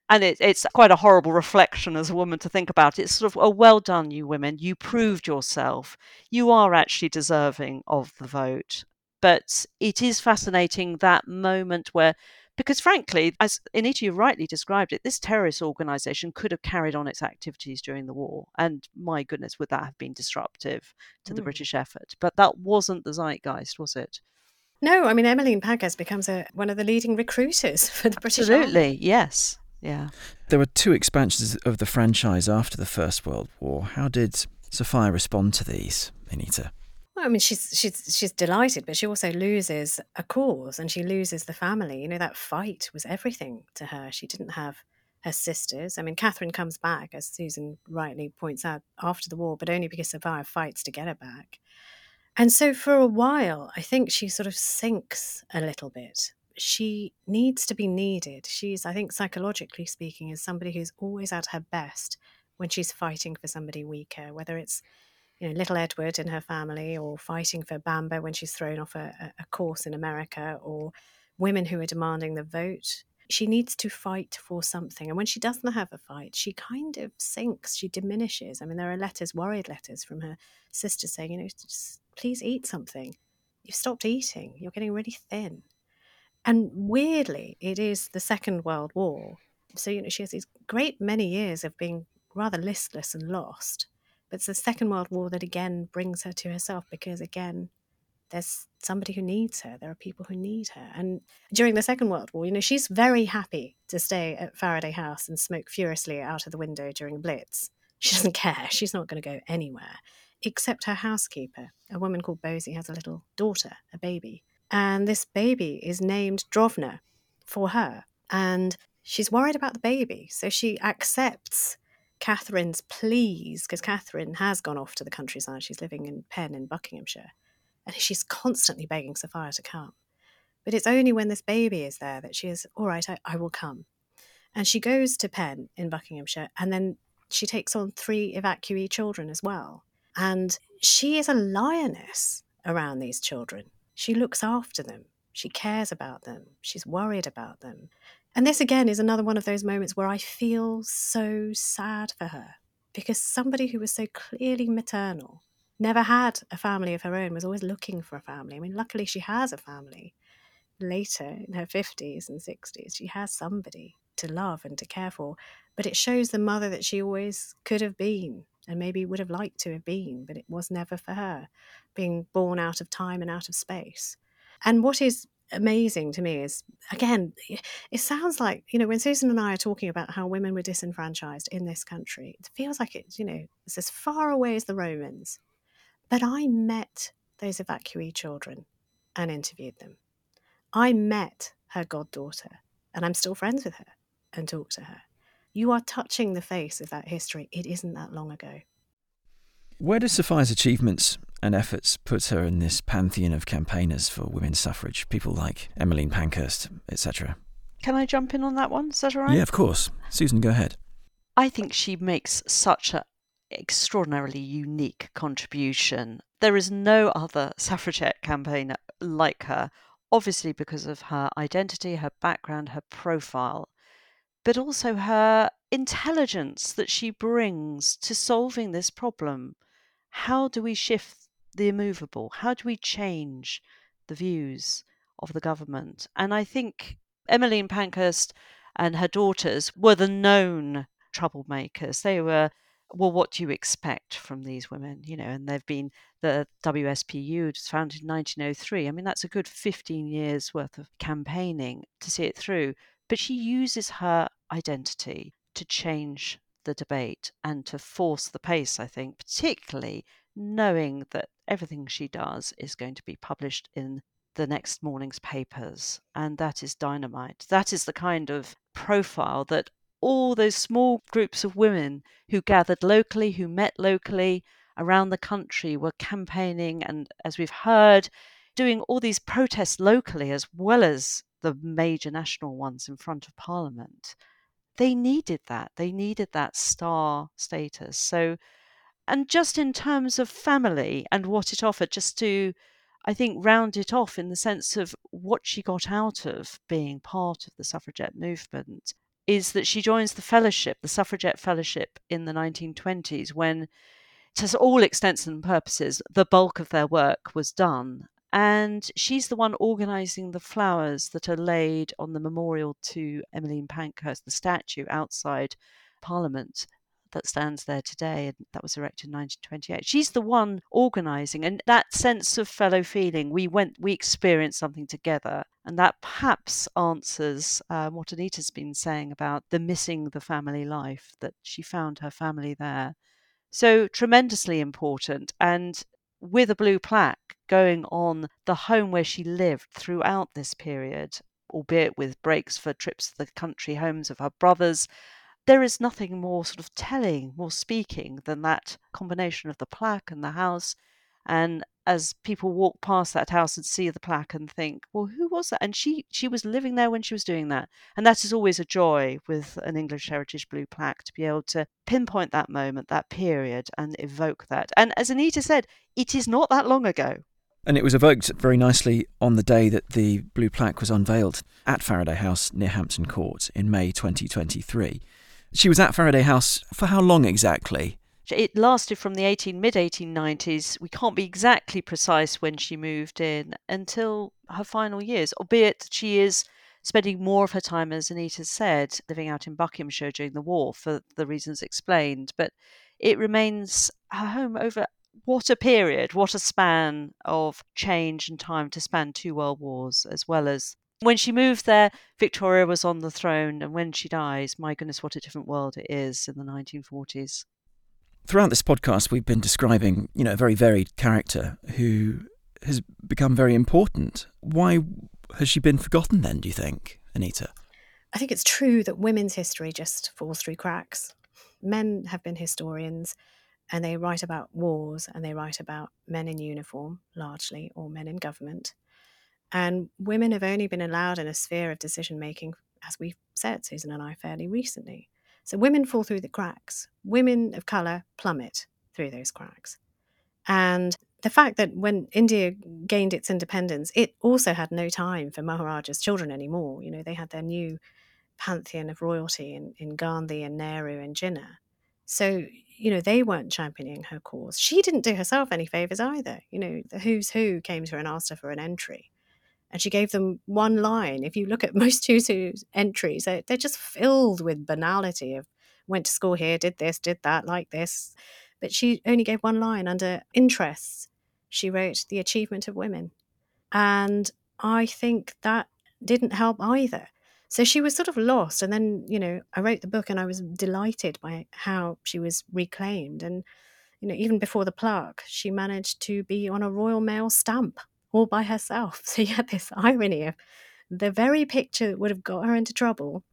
and it, it's quite a horrible reflection as a woman to think about. It's sort of, oh, well done, you women. You proved yourself. You are actually deserving of the vote. But it is fascinating that moment where because frankly, as Anita you rightly described it, this terrorist organization could have carried on its activities during the war. And my goodness, would that have been disruptive to the mm. British effort? But that wasn't the zeitgeist, was it? No, I mean Emmeline Pankhurst becomes a, one of the leading recruiters for the British Absolutely, Army. yes. Yeah. There were two expansions of the franchise after the First World War. How did Sophia respond to these, Anita? Well, I mean, she's she's she's delighted, but she also loses a cause and she loses the family. You know, that fight was everything to her. She didn't have her sisters. I mean, Catherine comes back, as Susan rightly points out, after the war, but only because Sophia fights to get her back. And so for a while, I think she sort of sinks a little bit. She needs to be needed. She's, I think, psychologically speaking, is somebody who's always at her best when she's fighting for somebody weaker, whether it's you know, little Edward and her family, or fighting for Bamba when she's thrown off a, a course in America, or women who are demanding the vote. She needs to fight for something. And when she doesn't have a fight, she kind of sinks, she diminishes. I mean, there are letters, worried letters from her sister saying, you know, just please eat something. You've stopped eating, you're getting really thin. And weirdly, it is the Second World War. So, you know, she has these great many years of being rather listless and lost. It's the Second World War that again brings her to herself because, again, there's somebody who needs her. There are people who need her. And during the Second World War, you know, she's very happy to stay at Faraday House and smoke furiously out of the window during Blitz. She <laughs> doesn't care. She's not going to go anywhere, except her housekeeper, a woman called Bosie, has a little daughter, a baby. And this baby is named Drovna for her. And she's worried about the baby. So she accepts Catherine's pleas, because Catherine has gone off to the countryside. She's living in Penn in Buckinghamshire. And she's constantly begging Sophia to come. But it's only when this baby is there that she is, all right, I, I will come. And she goes to Penn in Buckinghamshire, and then she takes on three evacuee children as well. And she is a lioness around these children. She looks after them, she cares about them, she's worried about them. And this again is another one of those moments where I feel so sad for her because somebody who was so clearly maternal, never had a family of her own, was always looking for a family. I mean, luckily she has a family. Later in her 50s and 60s, she has somebody to love and to care for. But it shows the mother that she always could have been and maybe would have liked to have been, but it was never for her, being born out of time and out of space. And what is amazing to me is again it sounds like you know when susan and i are talking about how women were disenfranchised in this country it feels like it's you know it's as far away as the romans. But i met those evacuee children and interviewed them. I met her goddaughter and i'm still friends with her and talk to her. You are touching the face of that history. It isn't that long ago. Where does Sophia's achievements and efforts put her in this pantheon of campaigners for women's suffrage, people like Emmeline Pankhurst, etc. Can I jump in on that one? Is that all right? Yeah, of course. Susan, go ahead. I think she makes such an extraordinarily unique contribution. There is no other suffragette campaigner like her, obviously because of her identity, her background, her profile, but also her intelligence that she brings to solving this problem. How do we shift the immovable? How do we change the views of the government? And I think Emmeline Pankhurst and her daughters were the known troublemakers. They were, well, what do you expect from these women? You know, and they've been the WSPU was founded in 1903. I mean, that's a good 15 years worth of campaigning to see it through. But she uses her identity to change the debate and to force the pace, I think, particularly knowing that everything she does is going to be published in the next morning's papers. And that is dynamite. That is the kind of profile that all those small groups of women who gathered locally, who met locally around the country, were campaigning and, as we've heard, doing all these protests locally as well as the major national ones in front of Parliament. They needed that. They needed that star status. So and just in terms of family and what it offered, just to, I think, round it off in the sense of what she got out of being part of the suffragette movement, is that she joins the fellowship, the suffragette fellowship in the 1920s, when, to all extents and purposes, the bulk of their work was done. And she's the one organising the flowers that are laid on the memorial to Emmeline Pankhurst, the statue outside Parliament that stands there today, and that was erected in 1928. She's the one organising, and that sense of fellow feeling. We went, we experienced something together, and that perhaps answers um, what Anita's been saying about the missing the family life. That she found her family there, so tremendously important, and with a blue plaque going on the home where she lived throughout this period, albeit with breaks for trips to the country homes of her brothers. There is nothing more sort of telling, more speaking than that combination of the plaque and the house. And as people walk past that house and see the plaque and think, well, who was that? And she she was living there when she was doing that. And that is always a joy with an English Heritage Blue plaque to be able to pinpoint that moment, that period, and evoke that. And as Anita said, it is not that long ago. And it was evoked very nicely on the day that the blue plaque was unveiled at Faraday House near Hampton Court in May 2023. She was at Faraday House for how long exactly? It lasted from the 18 mid 1890s. We can't be exactly precise when she moved in until her final years, albeit she is spending more of her time, as Anita said, living out in Buckinghamshire during the war for the reasons explained. But it remains her home over what a period, what a span of change and time to span two world wars, as well as when she moved there, Victoria was on the throne, and when she dies, my goodness, what a different world it is in the 1940s. Throughout this podcast, we've been describing, you know, a very varied character who has become very important. Why has she been forgotten then, do you think, Anita? I think it's true that women's history just falls through cracks. Men have been historians and they write about wars and they write about men in uniform, largely, or men in government. And women have only been allowed in a sphere of decision making, as we've said, Susan and I, fairly recently. So women fall through the cracks. Women of colour plummet through those cracks. And the fact that when India gained its independence, it also had no time for Maharaja's children anymore. You know, they had their new pantheon of royalty in, in Gandhi and Nehru and Jinnah. So, you know, they weren't championing her cause. She didn't do herself any favours either. You know, the who's who came to her and asked her for an entry. And she gave them one line. If you look at <laughs> most who's entries, they're, they're just filled with banality of went to school here, did this, did that, like this. But she only gave one line under interests. She wrote the achievement of women. And I think that didn't help either. So she was sort of lost. And then, you know, I wrote the book and I was delighted by how she was reclaimed. And, you know, even before the plaque, she managed to be on a Royal Mail stamp all by herself. <laughs> So you had this irony of the very picture that would have got her into trouble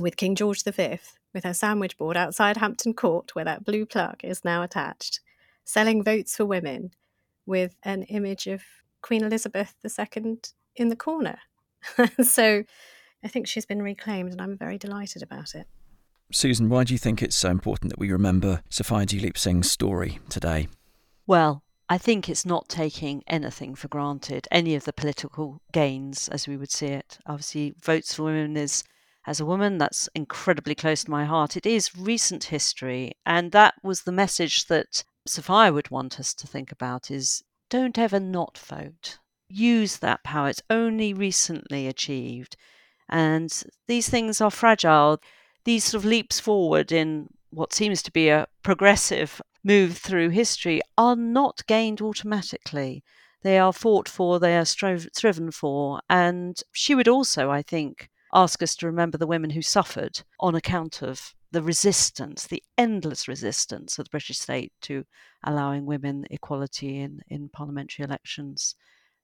with King George V, with her sandwich board outside Hampton Court, where that blue plaque is now attached, selling votes for women with an image of Queen Elizabeth II in the corner. <laughs> so I think she's been reclaimed, and I'm very delighted about it. Susan, why do you think it's so important that we remember Sophia Duleep Singh's story today? Well, I think it's not taking anything for granted, any of the political gains as we would see it. Obviously, votes for women is, as a woman, that's incredibly close to my heart. It is recent history, and that was the message that Sophia would want us to think about is don't ever not vote. Use that power. It's only recently achieved. And these things are fragile. These sort of leaps forward in what seems to be a progressive move through history are not gained automatically. They are fought for, they are strove, striven for. And she would also, I think, ask us to remember the women who suffered on account of the resistance, the endless resistance of the British state to allowing women equality in, in parliamentary elections.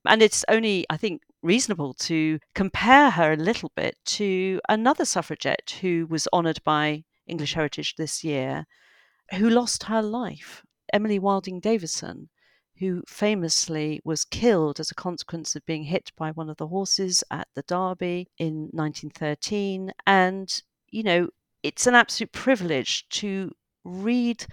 And it's only, I think, reasonable to compare her a little bit to another suffragette who was honoured by English Heritage this year, who lost her life, Emily Wilding Davison, who famously was killed as a consequence of being hit by one of the horses at the Derby in 1913. And, you know, it's an absolute privilege to read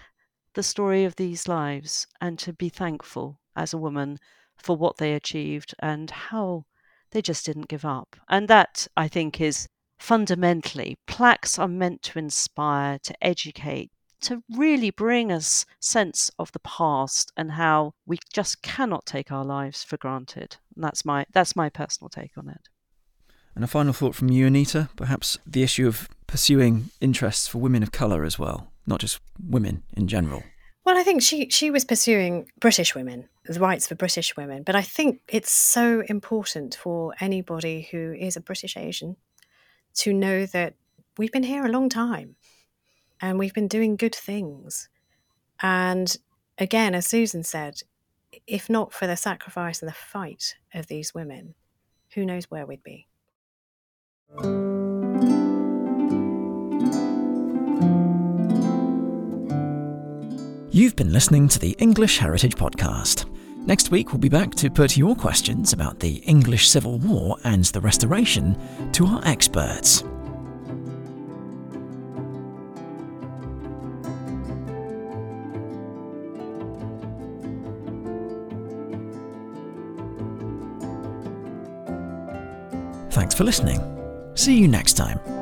the story of these lives and to be thankful as a woman for what they achieved and how they just didn't give up. And that, I think, is fundamentally plaques are meant to inspire, to educate, to really bring us sense of the past and how we just cannot take our lives for granted. And that's my that's my personal take on it. And a final thought from you, Anita, perhaps the issue of pursuing interests for women of colour as well. not just women in general. Well, I think she she was pursuing British women, the rights for British women, but I think it's so important for anybody who is a British Asian to know that we've been here a long time and we've been doing good things. And again, as Susan said, if not for the sacrifice and the fight of these women, who knows where we'd be. You've been listening to the English Heritage Podcast. Next week, we'll be back to put your questions about the English Civil War and the Restoration to our experts. For listening. See you next time.